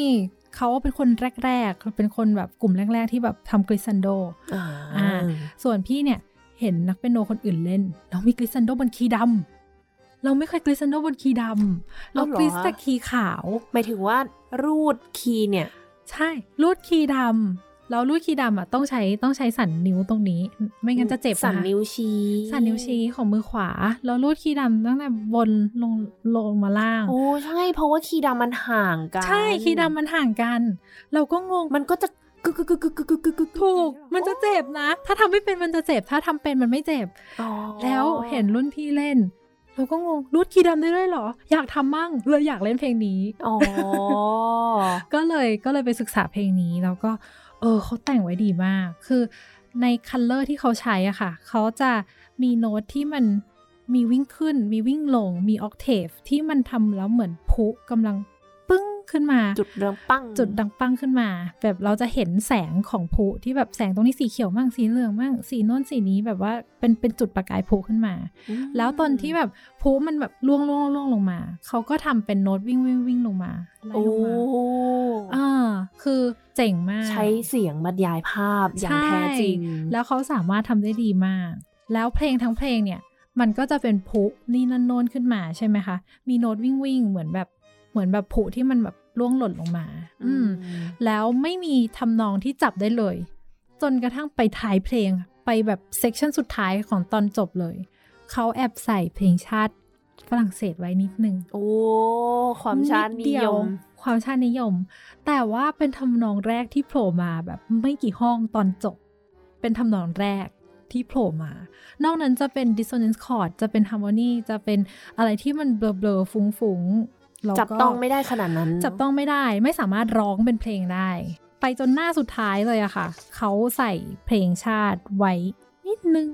เขาเป็นคนแรกๆ เป็นคนแบบกลุ่มแรก ๆ ที่แบบทำ glissandoอ่าอ่าส่วนพี่เนี่ยเห็นนักเปียโนคนอื่นเล่นแล้วมี glissando บนคีย์ดำเราไม่เคย glissando บนคีย์ดำเรา gliss แต่คีย์ขาวหมายถึงว่ารูดคีย์เนี่ย ใช่รูดคีย์ดำ แล้วรูดคีย์ดำอะต้องใช้ต้องใช้สันนิ้วตรงนี้ ไม่งั้นจะเจ็บสันนิ้วชี้สันนิ้วชี้ของมือขวา แล้วรูดคีย์ดำตั้งแต่บนลงลงมาล่าง โอ้ใช่เพราะว่าคีย์ดำมันห่างกัน ใช่คีย์ดำมันห่างกัน เราก็งงมันก็จะกึกกึกกึกกึกกึกถูก มันจะเจ็บนะ ถ้าทำไม่เป็นมันจะเจ็บ ถ้าทำเป็นมันไม่เจ็บแล้วเห็นรุ่นพี่เล่นเราก็งงรูดคีย์ดำได้ด้วยเหรอ อยากทำมั่งเลยอยากเล่นเพลงนี้ อ๋อ ก็เลยก็เลยไปศึกษาเพลงนี้แล้วก็ เออเขาแต่งไว้ดีมาก คือใน color ที่เขาใช้อะค่ะ เขาจะมีโน้ตที่มันมีวิ่งขึ้น มีวิ่งลง มี octave ที่มันทำแล้วเหมือนพลุกำลัง ขึ้นมา จุดเริ่มปั้งจุดดังปั้งขึ้นมา แบบเราจะเห็นแสงของพลุที่แบบแสงตรงนี้สีเขียวมั่งสีเหลืองมั่งสีโน้นสีนี้แบบว่าเป็นเป็นจุดประกายพลุขึ้นมาอืมแล้วตอนที่แบบพลุมันแบบล่วงล่วงล่วงลงมา เขาก็ทำเป็นโน้ตวิ่งวิ่งวิ่งลงมาไล่โอ้ลงมาอ่าคือเจ๋งมาก ใช้เสียงบรรยายภาพอย่างแท้จริงใช่แล้วเขาสามารถทำได้ดีมาก แล้วเพลงทั้งเพลงเนี่ยมันก็จะเป็นพลุนี่นั่นโน้นขึ้นมาใช่ไหมคะ มีโน้ตวิ่งวิ่งเหมือนแบบ เหมือนแบบพลุที่มันแบบร่วงหล่นลงมา อืม แล้วไม่มีทำนองที่จับได้เลย จนกระทั่งไปท้ายเพลง ไปแบบ section สุดท้ายของตอนจบเลย เขาแอบใส่เพลงชาติฝรั่งเศสไว้นิดนึง โอ้ ความชาตินิเดียวมความชาตินิยม แต่ว่าเป็นทำนองแรกที่โผล่มาแบบไม่กี่ห้องตอนจบ เป็นทำนองแรกที่โผล่มา นอกนั้นจะเป็น dissonance chord จะเป็น harmony จะเป็นอะไรที่มันเบลอๆฟุ้งๆแล้วก็ จับต้องไม่ได้ขนาดนั้น จับต้องไม่ได้ไม่สามารถร้องเป็นเพลงได้ ไปจนหน้าสุดท้ายเลยอะค่ะ เขาใส่เพลงชาติไว้นิดนึง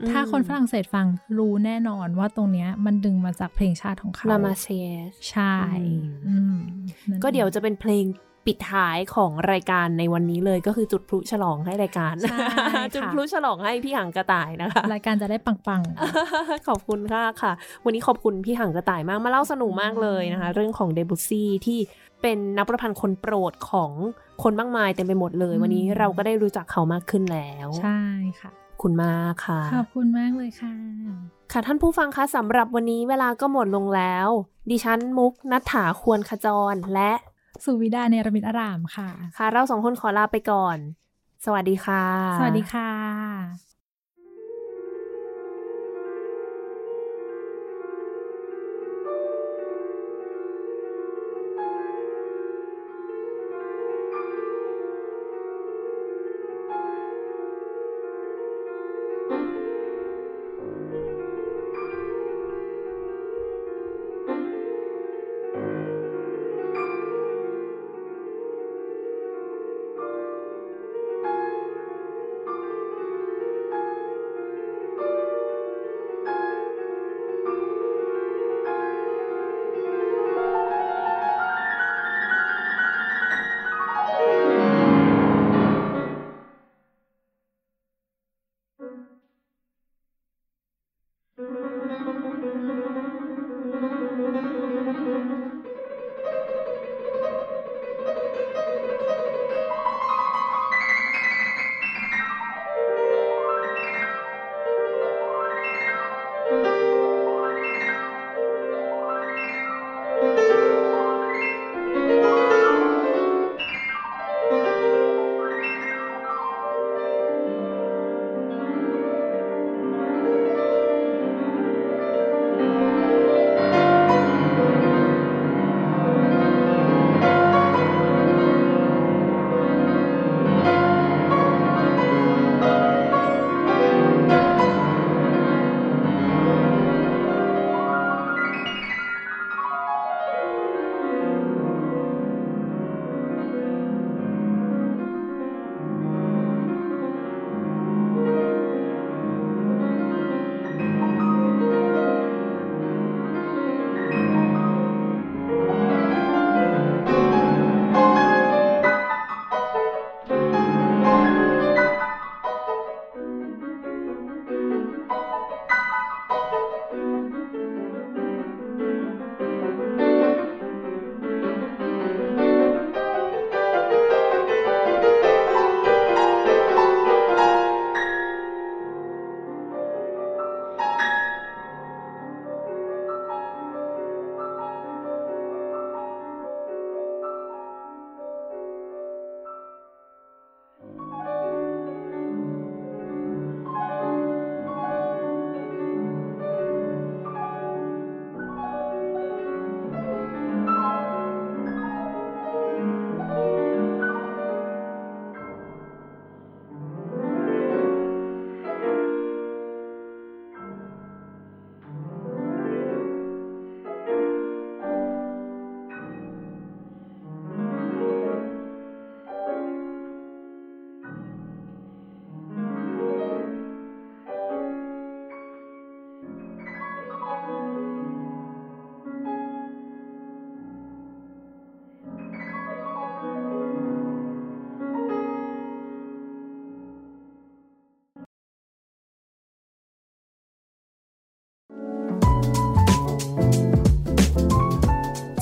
อืมถ้าคนฝรั่งเศสฟังรู้แน่นอนว่าตรงเนี้ยมันดึงมาจากเพลงชาติของเขาลามาเซียสใช่อืมอืมนั่นก็เดี๋ยวองจะเป็นเพลง ปิดท้ายของรายการในวันนี้เลยก็คือจุดพลุฉลองให้รายการใช่ค่ะจุดพลุฉลองให้พี่หังกระต่ายนะคะ รายการจะได้ปังขอบคุณค่ะค่ะ วันนี้ขอบคุณพี่หังกระต่ายมากมาเล่าสนุกมากเลยนะคะ เรื่องของเดบุซี่ที่เป็นนักประพันธ์คนโปรดของคนมากมายเต็มไปหมดเลย วันนี้เราก็ได้รู้จักเขามากขึ้นแล้วๆใช่ค่ะขอบคุณมากค่ะ ขอบคุณมากเลยค่ะ ค่ะท่านผู้ฟังคะสำหรับวันนี้เวลาก็หมดลงแล้ว ดิฉันมุกนัฐถาควรขจรและ สุวิดาเนรมิตอารามค่ะ ค่ะ เราสองคนขอลาไปก่อน สวัสดีค่ะ สวัสดีค่ะ「